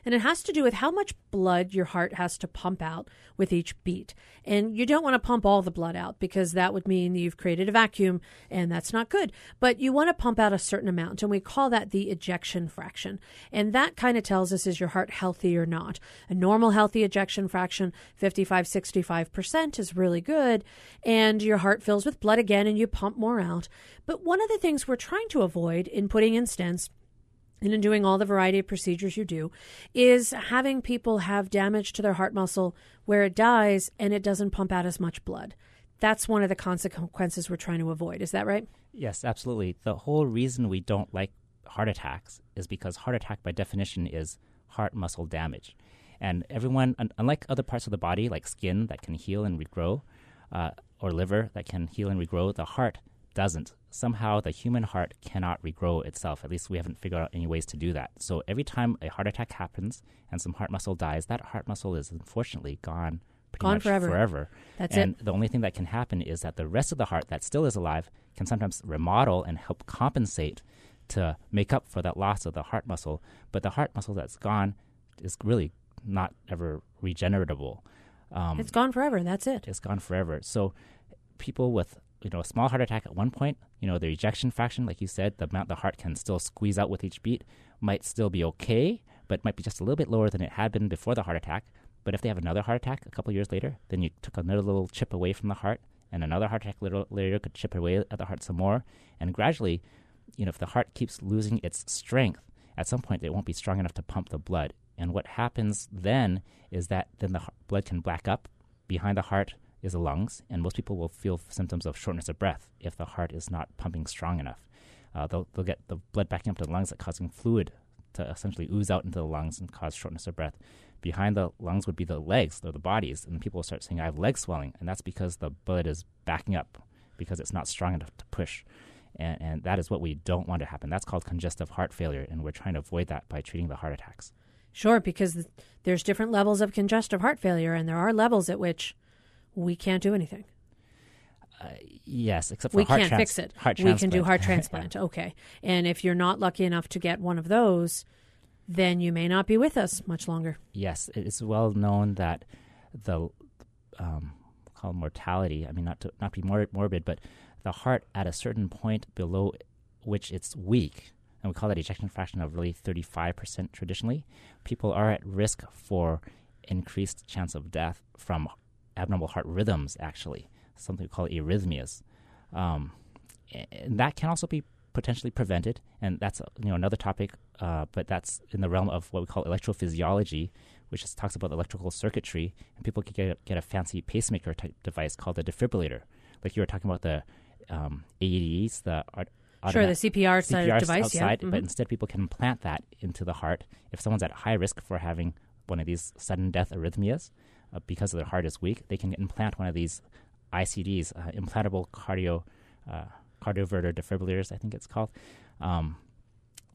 and it has to do with how much blood your heart has to pump out with each beat. And you don't want to pump all the blood out because that would mean you've created a vacuum and that's not good. But you want to pump out a certain amount, and we call that the ejection fraction. And that kind of tells us is your heart healthy or not. A normal healthy ejection fraction, 55, 65% is really good, and your heart fills with blood again and you pump more out. But one of the things we're trying to avoid in putting in stents and in doing all the variety of procedures you do, is having people have damage to their heart muscle where it dies and it doesn't pump out as much blood. That's one of the consequences we're trying to avoid. Is that right? Yes, absolutely. The whole reason we don't like heart attacks is because heart attack, by definition, is heart muscle damage. And everyone, unlike other parts of the body, like skin that can heal and regrow, uh, or liver that can heal and regrow, the heart doesn't. Somehow the human heart cannot regrow itself. At least we haven't figured out any ways to do that. So every time a heart attack happens and some heart muscle dies, that heart muscle is unfortunately gone gone forever. forever. That's and it. the only thing that can happen is that the rest of the heart that still is alive can sometimes remodel and help compensate to make up for that loss of the heart muscle. But the heart muscle that's gone is really not ever regeneratable. Um, it's gone forever. That's it. It's gone forever. So people with you know a small heart attack at one point, you know the ejection fraction, like you said, the amount the heart can still squeeze out with each beat might still be okay, but might be just a little bit lower than it had been before the heart attack. But if they have another heart attack a couple years later, then you took another little chip away from the heart, and another heart attack later, later could chip away at the heart some more, and gradually, you know, if the heart keeps losing its strength, at some point it won't be strong enough to pump the blood. And what happens then is that then the blood can black up behind the heart is the lungs, and most people will feel symptoms of shortness of breath if the heart is not pumping strong enough. Uh, they'll, they'll get the blood backing up to the lungs, that causing fluid to essentially ooze out into the lungs and cause shortness of breath. Behind the lungs would be the legs, or the bodies, and people will start saying, I have leg swelling, and that's because the blood is backing up because it's not strong enough to push. And, and that is what we don't want to happen. That's called congestive heart failure, and we're trying to avoid that by treating the heart attacks. Sure, because there's different levels of congestive heart failure, and there are levels at which we can't do anything. Uh, yes, except for we heart can't trans- fix it. We can do heart transplant. okay, and if you're not lucky enough to get one of those, then you may not be with us much longer. Yes, it is well known that the um, called mortality. I mean, not to not be mor- morbid, but the heart at a certain point below which it's weak, and we call that ejection fraction of really 35% traditionally. People are at risk for increased chance of death from abnormal heart rhythms, actually, something we call arrhythmias. Um, and that can also be potentially prevented, and that's you know another topic, uh, but that's in the realm of what we call electrophysiology, which is, talks about electrical circuitry, and people can get a, get a fancy pacemaker type device called a defibrillator, like you were talking about the um, AEDs, the art, sure, the CPR, CPR device, outside, yeah. mm-hmm. but instead people can implant that into the heart if someone's at high risk for having one of these sudden death arrhythmias uh, because their heart is weak, they can implant one of these ICDs, uh, implantable cardio uh, cardioverter defibrillators, I think it's called, um,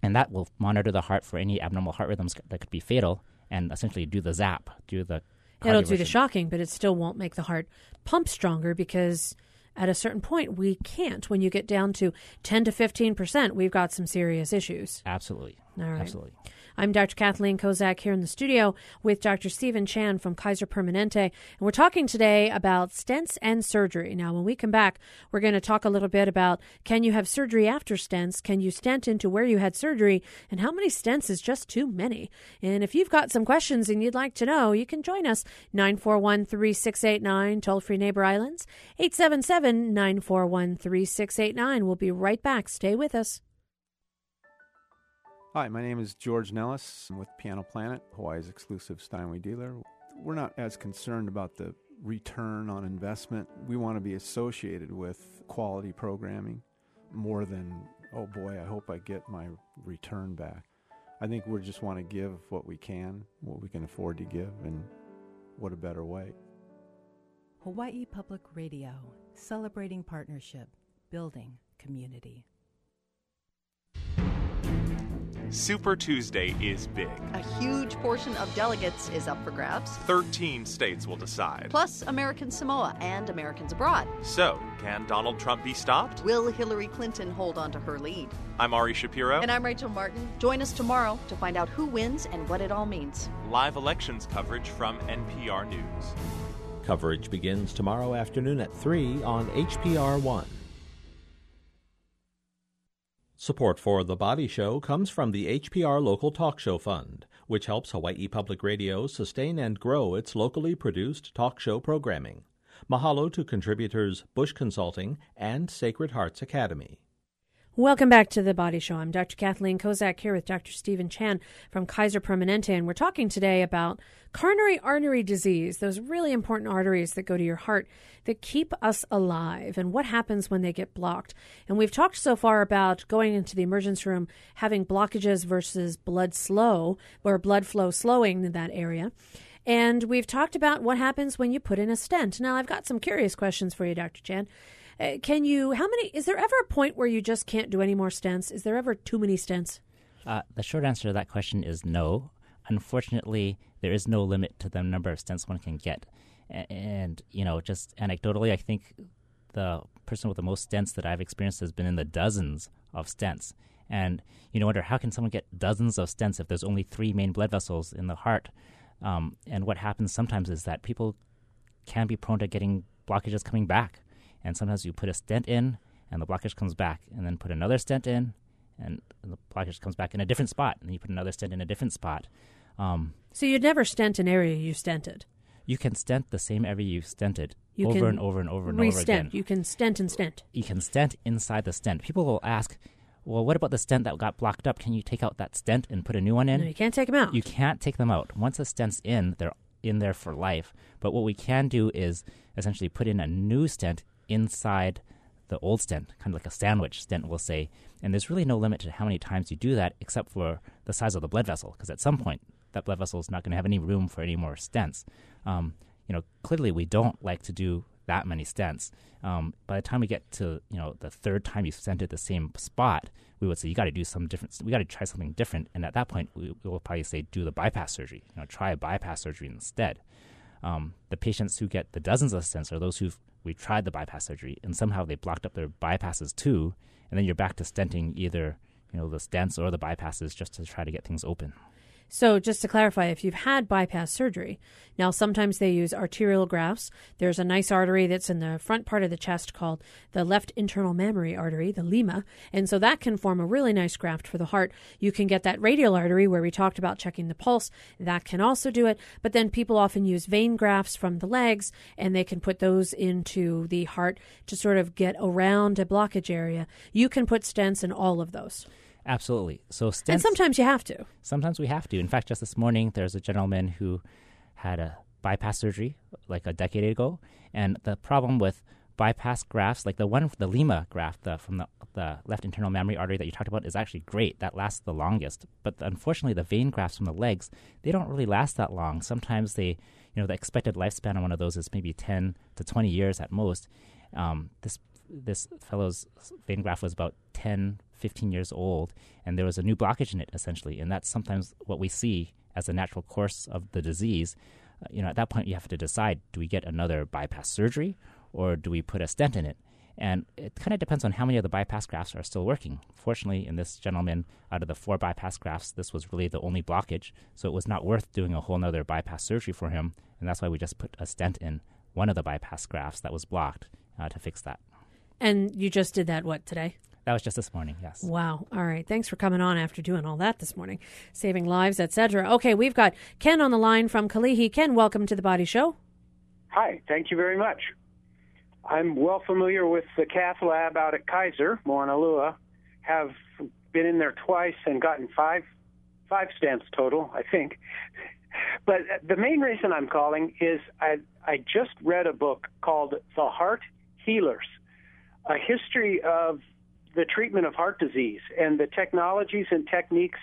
and that will monitor the heart for any abnormal heart rhythms that could be fatal, and essentially do the zap, do the. It'll do the shocking, but it still won't make the heart pump stronger because at a certain point we can't. When you get down to ten to fifteen percent, we've got some serious issues. Absolutely. All right. Absolutely. I'm Dr. Kathleen Kozak here in the studio with Dr. Stephen Chan from Kaiser Permanente, and we're talking today about stents and surgery. Now, when we come back, we're going to talk a little bit about can you have surgery after stents? Can you stent into where you had surgery? And how many stents is just too many? And if you've got some questions and you'd like to know, you can join us 941 3689, toll free Neighbor Islands, 877 941 3689. We'll be right back. Stay with us. Hi, my name is George Nellis. I'm with Piano Planet, Hawaii's exclusive Steinway dealer. We're not as concerned about the return on investment. We want to be associated with quality programming more than, oh boy, I hope I get my return back. I think we just want to give what we can, what we can afford to give, and what a better way. Hawaii Public Radio, celebrating partnership, building community. Super Tuesday is big. A huge portion of delegates is up for grabs. 13 states will decide. Plus American Samoa and Americans abroad. So, can Donald Trump be stopped? Will Hillary Clinton hold on to her lead? I'm Ari Shapiro. And I'm Rachel Martin. Join us tomorrow to find out who wins and what it all means. Live elections coverage from NPR News. Coverage begins tomorrow afternoon at 3 on HPR 1. Support for The Body Show comes from the HPR Local Talk Show Fund, which helps Hawaii Public Radio sustain and grow its locally produced talk show programming. Mahalo to contributors Bush Consulting and Sacred Hearts Academy. Welcome back to the Body Show. I'm Dr. Kathleen Kozak here with Dr. Stephen Chan from Kaiser Permanente, and we're talking today about coronary artery disease, those really important arteries that go to your heart that keep us alive, and what happens when they get blocked. And we've talked so far about going into the emergency room, having blockages versus blood slow, or blood flow slowing in that area. And we've talked about what happens when you put in a stent. Now, I've got some curious questions for you, Dr. Chan. Uh, can you, how many, is there ever a point where you just can't do any more stents? Is there ever too many stents? Uh, the short answer to that question is no. Unfortunately, there is no limit to the number of stents one can get. And, you know, just anecdotally, I think the person with the most stents that I've experienced has been in the dozens of stents. And you know, wonder how can someone get dozens of stents if there's only three main blood vessels in the heart? Um, and what happens sometimes is that people can be prone to getting blockages coming back. And sometimes you put a stent in and the blockage comes back, and then put another stent in and the blockage comes back in a different spot, and then you put another stent in a different spot. Um, so you'd never stent an area you stented? You can stent the same area you've stented you over and over and over and re-stent. over again. You can stent and stent. You can stent inside the stent. People will ask, well, what about the stent that got blocked up? Can you take out that stent and put a new one in? No, you can't take them out. You can't take them out. Once a stent's in, they're in there for life. But what we can do is essentially put in a new stent inside the old stent, kind of like a sandwich stent, we'll say. And there's really no limit to how many times you do that, except for the size of the blood vessel, because at some point that blood vessel is not going to have any room for any more stents. Um, you know, clearly we don't like to do that many stents. Um, by the time we get to you know the third time you've stented the same spot, we would say you got to do some different. We got to try something different. And at that point, we will probably say do the bypass surgery. You know, try a bypass surgery instead. Um, the patients who get the dozens of stents are those who've we tried the bypass surgery and somehow they blocked up their bypasses too, and then you're back to stenting either you know the stents or the bypasses just to try to get things open. So, just to clarify, if you've had bypass surgery, now sometimes they use arterial grafts. There's a nice artery that's in the front part of the chest called the left internal mammary artery, the lima, and so that can form a really nice graft for the heart. You can get that radial artery where we talked about checking the pulse, that can also do it. But then people often use vein grafts from the legs, and they can put those into the heart to sort of get around a blockage area. You can put stents in all of those. Absolutely. So stents, and sometimes you have to. Sometimes we have to. In fact, just this morning, there's a gentleman who had a bypass surgery like a decade ago, and the problem with bypass grafts, like the one, the Lima graft the, from the, the left internal mammary artery that you talked about, is actually great. That lasts the longest. But unfortunately, the vein grafts from the legs, they don't really last that long. Sometimes they, you know, the expected lifespan on one of those is maybe 10 to 20 years at most. Um, this this fellow's vein graft was about 10, 15 years old, and there was a new blockage in it, essentially. And that's sometimes what we see as a natural course of the disease. Uh, you know, at that point, you have to decide do we get another bypass surgery or do we put a stent in it? And it kind of depends on how many of the bypass grafts are still working. Fortunately, in this gentleman, out of the four bypass grafts, this was really the only blockage. So it was not worth doing a whole nother bypass surgery for him. And that's why we just put a stent in one of the bypass grafts that was blocked uh, to fix that. And you just did that, what, today? That was just this morning, yes. Wow. All right. Thanks for coming on after doing all that this morning, saving lives, etc. Okay, we've got Ken on the line from Kalihi. Ken, welcome to the Body Show. Hi. Thank you very much. I'm well familiar with the cath lab out at Kaiser, Moanalua. Have been in there twice and gotten five five stents total, I think. But the main reason I'm calling is I I just read a book called The Heart Healers, a history of the treatment of heart disease and the technologies and techniques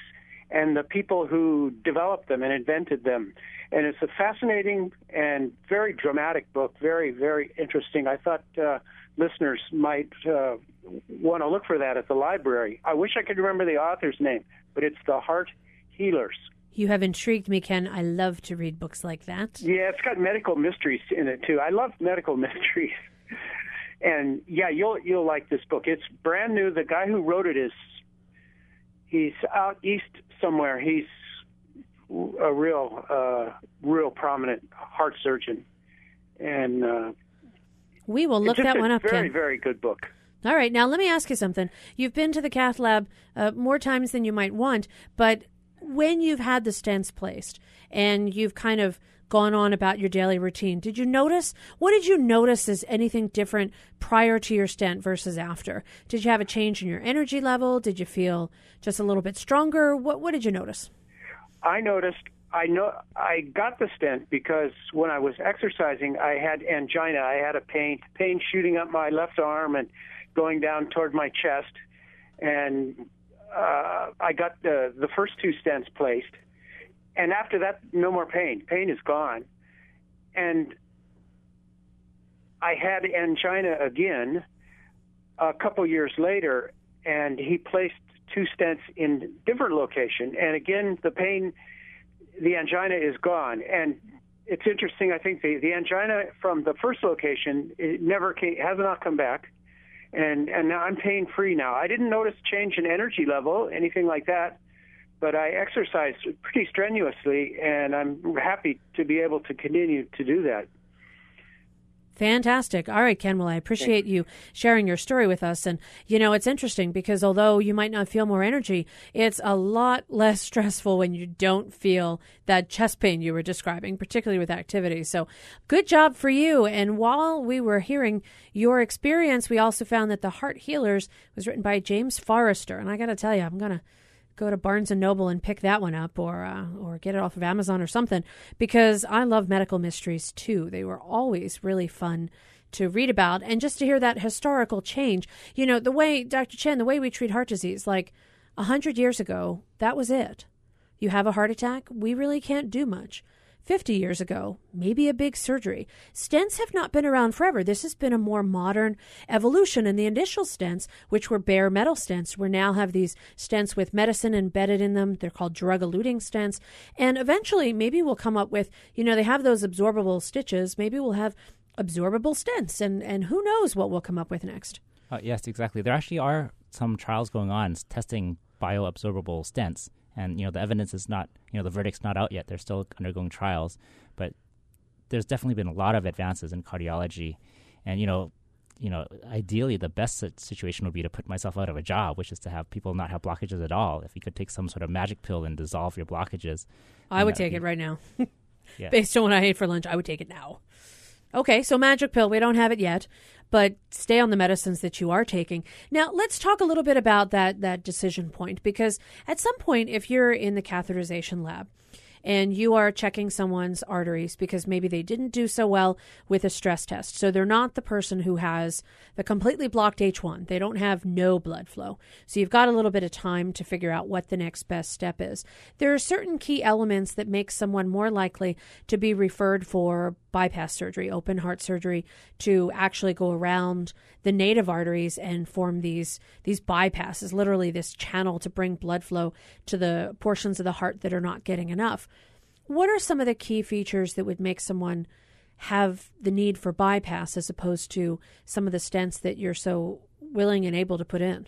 and the people who developed them and invented them. And it's a fascinating and very dramatic book, very, very interesting. I thought uh, listeners might uh, want to look for that at the library. I wish I could remember the author's name, but it's The Heart Healers. You have intrigued me, Ken. I love to read books like that. Yeah, it's got medical mysteries in it too. I love medical mysteries. And yeah, you'll you'll like this book. It's brand new. The guy who wrote it is he's out east somewhere. He's a real uh, real prominent heart surgeon, and uh, we will look that one up. Very Ken. very good book. All right, now let me ask you something. You've been to the cath lab uh, more times than you might want, but when you've had the stents placed and you've kind of gone on about your daily routine, did you notice what did you notice as anything different prior to your stent versus after? Did you have a change in your energy level? Did you feel just a little bit stronger? What what did you notice? I noticed I know I got the stent because when I was exercising, I had angina. I had a pain pain shooting up my left arm and going down toward my chest, and uh, I got the the first two stents placed, and after that, no more pain. Pain is gone, and I had angina again a couple years later, and he placed two stents in different location, and again the pain the angina is gone. And it's interesting. I think the, the angina from the first location it never came, has not come back, and and now I'm pain free now. I didn't notice change in energy level, anything like that, but I exercise pretty strenuously, and I'm happy to be able to continue to do that. Fantastic. All right, Ken. Well, I appreciate you sharing your story with us. And, you know, it's interesting because although you might not feel more energy, it's a lot less stressful when you don't feel that chest pain you were describing, particularly with activity. So, good job for you. And while we were hearing your experience, we also found that The Heart Healers was written by James Forrester. And I got to tell you, I'm going to go to Barnes and Noble and pick that one up, or uh, or get it off of Amazon or something, because I love medical mysteries too. They were always really fun to read about, and just to hear that historical change. You know, the way Dr. Chan, the way we treat heart disease, like a hundred years ago, that was it. You have a heart attack, we really can't do much. 50 years ago, maybe a big surgery. Stents have not been around forever. This has been a more modern evolution. And the initial stents, which were bare metal stents, we now have these stents with medicine embedded in them. They're called drug eluting stents. And eventually, maybe we'll come up with, you know, they have those absorbable stitches. Maybe we'll have absorbable stents. And, and who knows what we'll come up with next. Uh, yes, exactly. There actually are some trials going on testing bioabsorbable stents and you know the evidence is not you know the verdict's not out yet. They're still undergoing trials, but there's definitely been a lot of advances in cardiology, and you know. You know, ideally, the best situation would be to put myself out of a job, which is to have people not have blockages at all. If you could take some sort of magic pill and dissolve your blockages, I would take be, it right now. yeah. Based on what I ate for lunch, I would take it now. Okay, so magic pill, we don't have it yet, but stay on the medicines that you are taking. Now, let's talk a little bit about that that decision point because at some point if you're in the catheterization lab and you are checking someone's arteries because maybe they didn't do so well with a stress test. So they're not the person who has the completely blocked H1. They don't have no blood flow. So you've got a little bit of time to figure out what the next best step is. There are certain key elements that make someone more likely to be referred for bypass surgery, open heart surgery, to actually go around the native arteries and form these these bypasses, literally this channel to bring blood flow to the portions of the heart that are not getting enough. What are some of the key features that would make someone have the need for bypass as opposed to some of the stents that you're so willing and able to put in?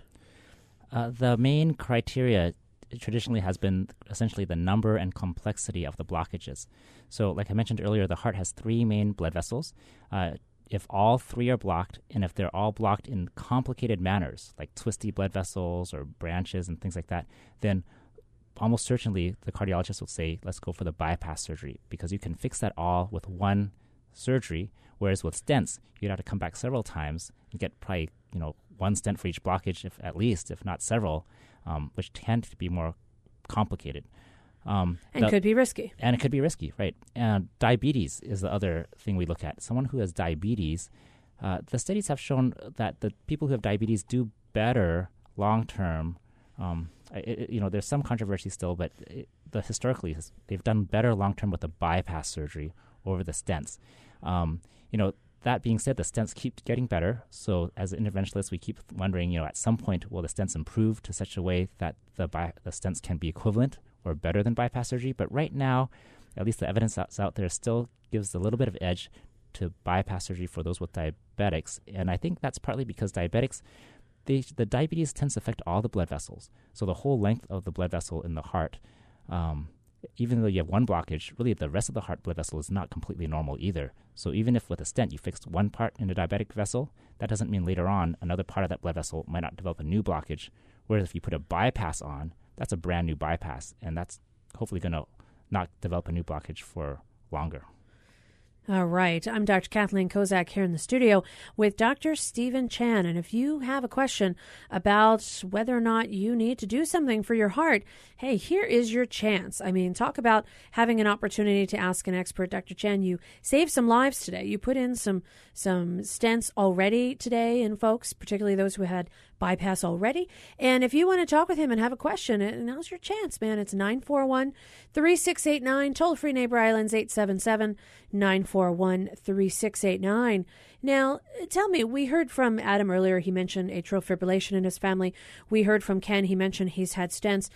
Uh, the main criteria traditionally has been essentially the number and complexity of the blockages. So, like I mentioned earlier, the heart has three main blood vessels. Uh, if all three are blocked, and if they're all blocked in complicated manners, like twisty blood vessels or branches and things like that, then almost certainly the cardiologist will say, let's go for the bypass surgery because you can fix that all with one surgery. Whereas with stents, you'd have to come back several times and get probably you know one stent for each blockage, if at least, if not several, um, which tend to be more complicated. Um, and the, could be risky. And it could be risky, right? And diabetes is the other thing we look at. Someone who has diabetes, uh, the studies have shown that the people who have diabetes do better long term. Um, you know, there's some controversy still, but it, the historically they've done better long term with the bypass surgery over the stents. Um, you know, that being said, the stents keep getting better. So, as interventionalists, we keep wondering, you know, at some point, will the stents improve to such a way that the, bi- the stents can be equivalent or better than bypass surgery? But right now, at least the evidence that's out there still gives a little bit of edge to bypass surgery for those with diabetics. And I think that's partly because diabetics, they, the diabetes tends to affect all the blood vessels. So, the whole length of the blood vessel in the heart. Um, even though you have one blockage, really the rest of the heart blood vessel is not completely normal either. So even if with a stent you fixed one part in a diabetic vessel, that doesn't mean later on another part of that blood vessel might not develop a new blockage. Whereas if you put a bypass on, that's a brand new bypass, and that's hopefully going to not develop a new blockage for longer. All right. I'm Dr. Kathleen Kozak here in the studio with Dr. Stephen Chan. And if you have a question about whether or not you need to do something for your heart, hey, here is your chance. I mean, talk about having an opportunity to ask an expert. Dr. Chan, you saved some lives today. You put in some some stents already today in folks, particularly those who had bypass already. And if you want to talk with him and have a question, uh, now's your chance, man. It's 941 3689, toll free Neighbor Islands 877 941 3689. Now, tell me, we heard from Adam earlier. He mentioned atrial fibrillation in his family. We heard from Ken. He mentioned he's had stents.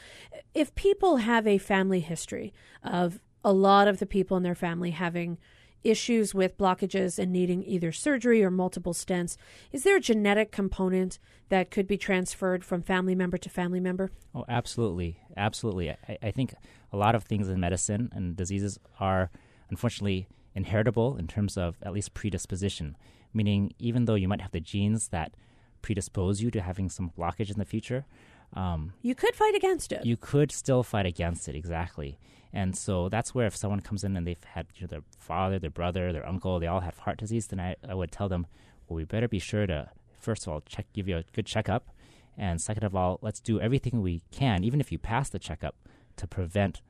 If people have a family history of a lot of the people in their family having issues with blockages and needing either surgery or multiple stents, is there a genetic component that could be transferred from family member to family member? Oh, absolutely. Absolutely. I, I think a lot of things in medicine and diseases are unfortunately inheritable in terms of at least predisposition, meaning even though you might have the genes that predispose you to having some blockage in the future, um, you could fight against it. You could still fight against it, exactly. And so that's where if someone comes in and they've had you know, their father, their brother, their uncle, they all have heart disease, then I, I would tell them, well, we better be sure to, first of all, check, give you a good checkup. And second of all, let's do everything we can, even if you pass the checkup, to prevent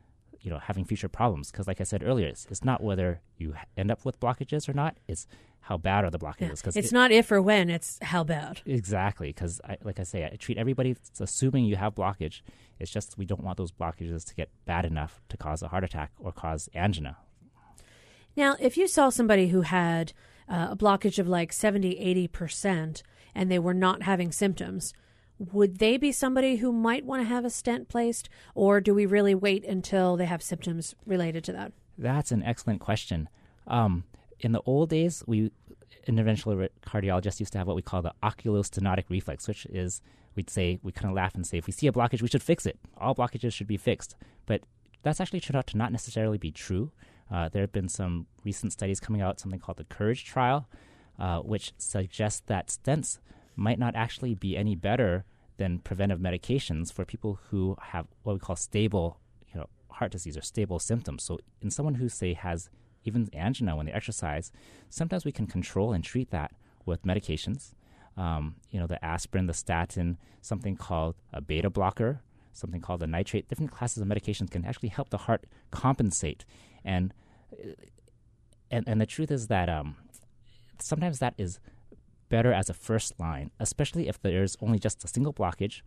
you know having future problems because like i said earlier it's, it's not whether you end up with blockages or not it's how bad are the blockages because yeah. it's it, not if or when it's how bad exactly because like i say i treat everybody assuming you have blockage it's just we don't want those blockages to get bad enough to cause a heart attack or cause angina now if you saw somebody who had uh, a blockage of like 70 80% and they were not having symptoms would they be somebody who might want to have a stent placed, or do we really wait until they have symptoms related to that? That's an excellent question. Um, in the old days, we interventional cardiologists used to have what we call the oculostenotic reflex, which is we'd say we kind of laugh and say if we see a blockage, we should fix it. All blockages should be fixed, but that's actually turned out to not necessarily be true. Uh, there have been some recent studies coming out, something called the COURAGE trial, uh, which suggests that stents might not actually be any better than preventive medications for people who have what we call stable, you know, heart disease or stable symptoms. So in someone who say has even angina when they exercise, sometimes we can control and treat that with medications. Um, you know, the aspirin, the statin, something called a beta blocker, something called a nitrate. Different classes of medications can actually help the heart compensate. And and and the truth is that um, sometimes that is better as a first line, especially if there's only just a single blockage.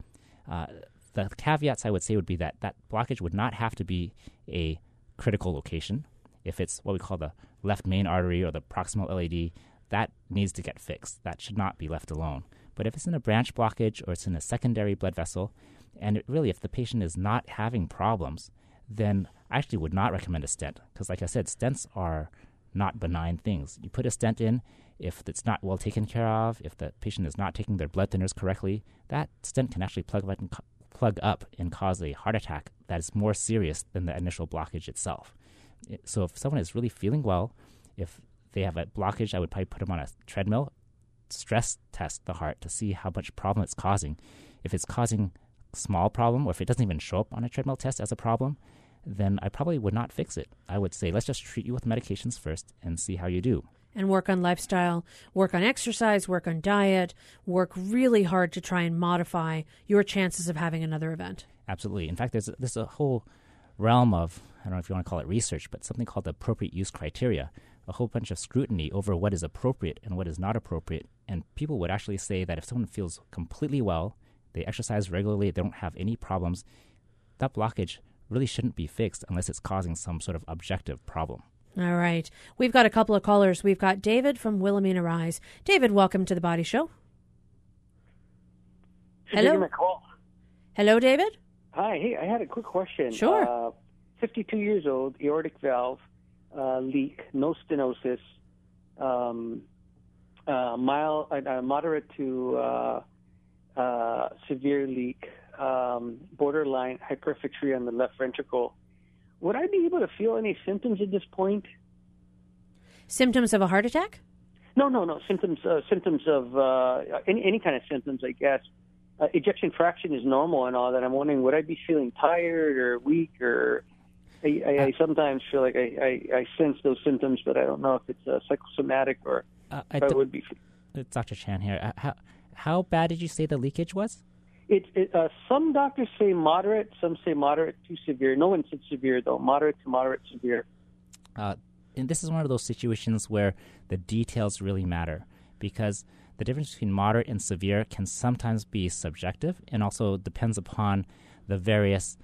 Uh, the caveats I would say would be that that blockage would not have to be a critical location. If it's what we call the left main artery or the proximal LAD, that needs to get fixed. That should not be left alone. But if it's in a branch blockage or it's in a secondary blood vessel, and really if the patient is not having problems, then I actually would not recommend a stent because, like I said, stents are not benign things. You put a stent in, if it's not well taken care of, if the patient is not taking their blood thinners correctly, that stent can actually plug up and, plug up and cause a heart attack that is more serious than the initial blockage itself. So if someone is really feeling well, if they have a blockage, I would probably put them on a treadmill, stress test the heart to see how much problem it's causing. If it's causing small problem, or if it doesn't even show up on a treadmill test as a problem, then I probably would not fix it. I would say let's just treat you with medications first and see how you do and work on lifestyle, work on exercise, work on diet, work really hard to try and modify your chances of having another event. Absolutely. In fact, there's a, there's a whole realm of don't know if you want to call it research, but something called the appropriate use criteria, a whole bunch of scrutiny over what is appropriate and what is not appropriate. And people would actually say that if someone feels completely well, they exercise regularly, they don't have any problems, that blockage really shouldn't be fixed unless it's causing some sort of objective problem. All right. We've got a couple of callers. We've got David from Wilhelmina Rise. David, welcome to the Body Show. Hello. Hello, David. Hi. Hey, I had a quick question. Sure. Uh, 52 years old, aortic valve uh, leak, no stenosis, um, uh, mild, uh, moderate to uh, uh, severe leak, um, borderline hypertrophy on the left ventricle would I be able to feel any symptoms at this point? Symptoms of a heart attack? No, no, no. Symptoms, uh, symptoms of uh, any any kind of symptoms, I guess. Uh, ejection fraction is normal and all that. I'm wondering, would I be feeling tired or weak or I, I, I sometimes feel like I, I, I sense those symptoms, but I don't know if it's uh, psychosomatic or Uh, I would be. It's Dr. Chan here. Uh, How, how bad did you say the leakage was? It, it, uh, some doctors say moderate, some say moderate to severe. No one said severe though. Moderate to moderate severe. Uh, and this is one of those situations where the details really matter because the difference between moderate and severe can sometimes be subjective and also depends upon the various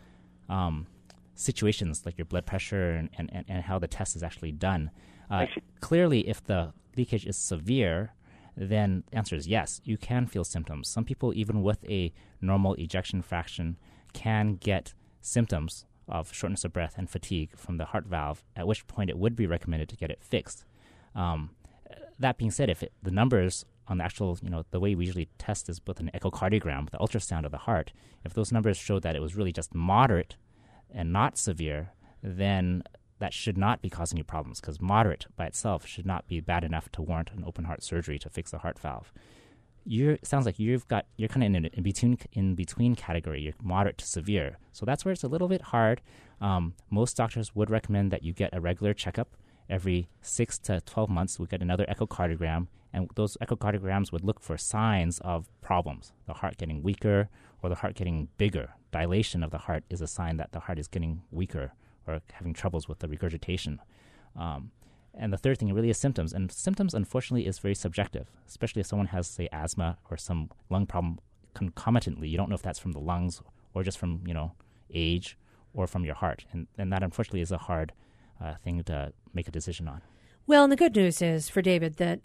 um, situations like your blood pressure and, and, and, how the test is actually done. Uh, clearly, if the leakage is severe, then the answer is yes, you can feel symptoms. Some people, even with a normal ejection fraction, can get symptoms of shortness of breath and fatigue from the heart valve, at which point it would be recommended to get it fixed. Um, that being said, if it, the numbers on the actual, you know, the way we usually test is with an echocardiogram, with the ultrasound of the heart, if those numbers showed that it was really just moderate and not severe, then that should not be causing you problems because moderate by itself should not be bad enough to warrant an open heart surgery to fix the heart valve. You sounds like you've got you're kind of in an in between in between category. You're moderate to severe, so that's where it's a little bit hard. Um, most doctors would recommend that you get a regular checkup every six to twelve months. We get another echocardiogram, and those echocardiograms would look for signs of problems: the heart getting weaker or the heart getting bigger. Dilation of the heart is a sign that the heart is getting weaker or having troubles with the regurgitation. Um, and the third thing really is symptoms. And symptoms, unfortunately, is very subjective, especially if someone has, say, asthma or some lung problem concomitantly. You don't know if that's from the lungs or just from, you know, age or from your heart. And, and that, unfortunately, is a hard uh, thing to make a decision on. Well, and the good news is for David that,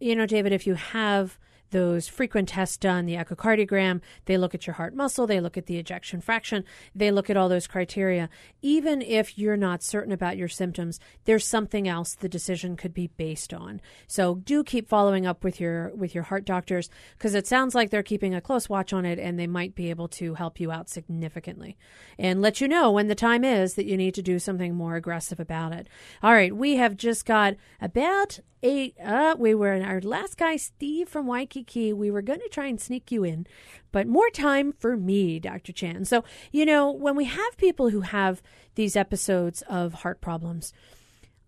you know, David, if you have those frequent tests done, the echocardiogram, they look at your heart muscle, they look at the ejection fraction, they look at all those criteria. Even if you're not certain about your symptoms, there's something else the decision could be based on. So do keep following up with your with your heart doctors because it sounds like they're keeping a close watch on it and they might be able to help you out significantly and let you know when the time is that you need to do something more aggressive about it. All right, we have just got about eight uh we were in our last guy Steve from Waikiki. We were going to try and sneak you in, but more time for me, Dr. Chan. So, you know, when we have people who have these episodes of heart problems,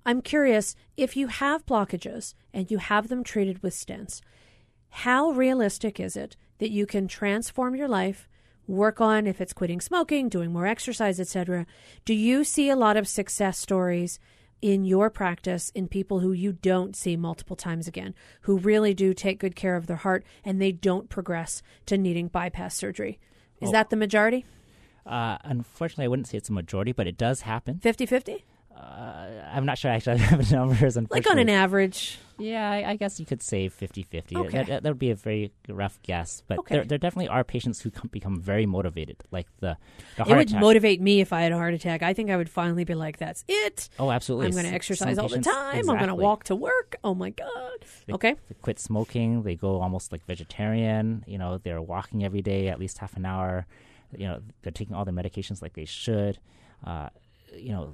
I'm curious if you have blockages and you have them treated with stents, how realistic is it that you can transform your life, work on if it's quitting smoking, doing more exercise, etc. Do you see a lot of success stories in your practice in people who you don't see multiple times again, who really do take good care of their heart and they don't progress to needing bypass surgery? Is Oh. that the majority? Uh, unfortunately, I wouldn't say it's a majority, but it does happen. 50 50? Uh, I'm not sure Actually, I actually have the numbers. Like on an average? Yeah, I, I guess you could say 50 50. Okay. That, that, that would be a very rough guess. But Okay. there, there definitely are patients who come, become very motivated. Like the, the It would attack. motivate me if I had a heart attack. I think I would finally be like, that's it. Oh, absolutely. I'm going to exercise some all the time. I'm going to walk to work. Oh my God. They, Okay. They quit smoking. They go almost like vegetarian. You know, they're walking every day at least half an hour. You know, they're taking all their medications like they should. Uh, you know,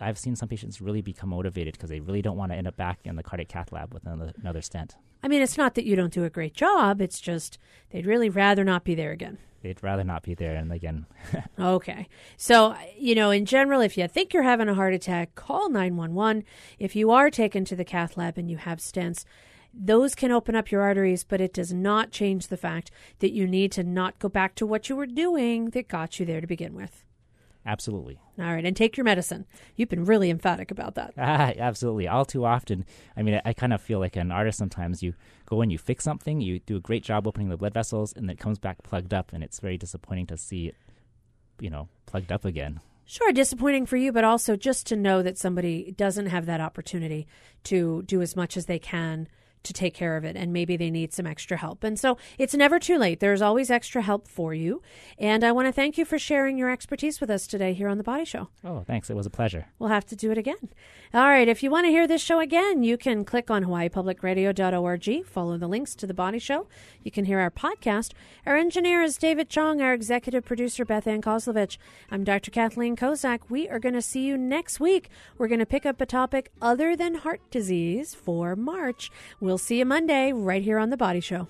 I've seen some patients really become motivated because they really don't want to end up back in the cardiac cath lab with another, another stent. I mean, it's not that you don't do a great job. It's just they'd really rather not be there again. They'd rather not be there. And again, Okay. So, you know, in general, if you think you're having a heart attack, call 911. If you are taken to the cath lab and you have stents, those can open up your arteries, but it does not change the fact that you need to not go back to what you were doing that got you there to begin with. Absolutely. All right. And take your medicine. You've been really emphatic about that. Ah, absolutely. All too often, I mean, I, I kind of feel like an artist sometimes. You go in, you fix something, you do a great job opening the blood vessels, and it comes back plugged up, and it's very disappointing to see it, you know, plugged up again. Sure, disappointing for you, but also just to know that somebody doesn't have that opportunity to do as much as they can to take care of it, and maybe they need some extra help. And so it's never too late. There's always extra help for you. And I want to thank you for sharing your expertise with us today here on The Body Show. Oh, thanks. It was a pleasure. We'll have to do it again. All right. If you want to hear this show again, you can click on HawaiiPublicRadio.org, follow the links to The Body Show. You can hear our podcast. Our engineer is David Chong, our executive producer, Beth Ann Kozlovich. I'm Dr. Kathleen Kozak. We are going to see you next week. We're going to pick up a topic other than heart disease for March. We'll see you Monday right here on The Body Show.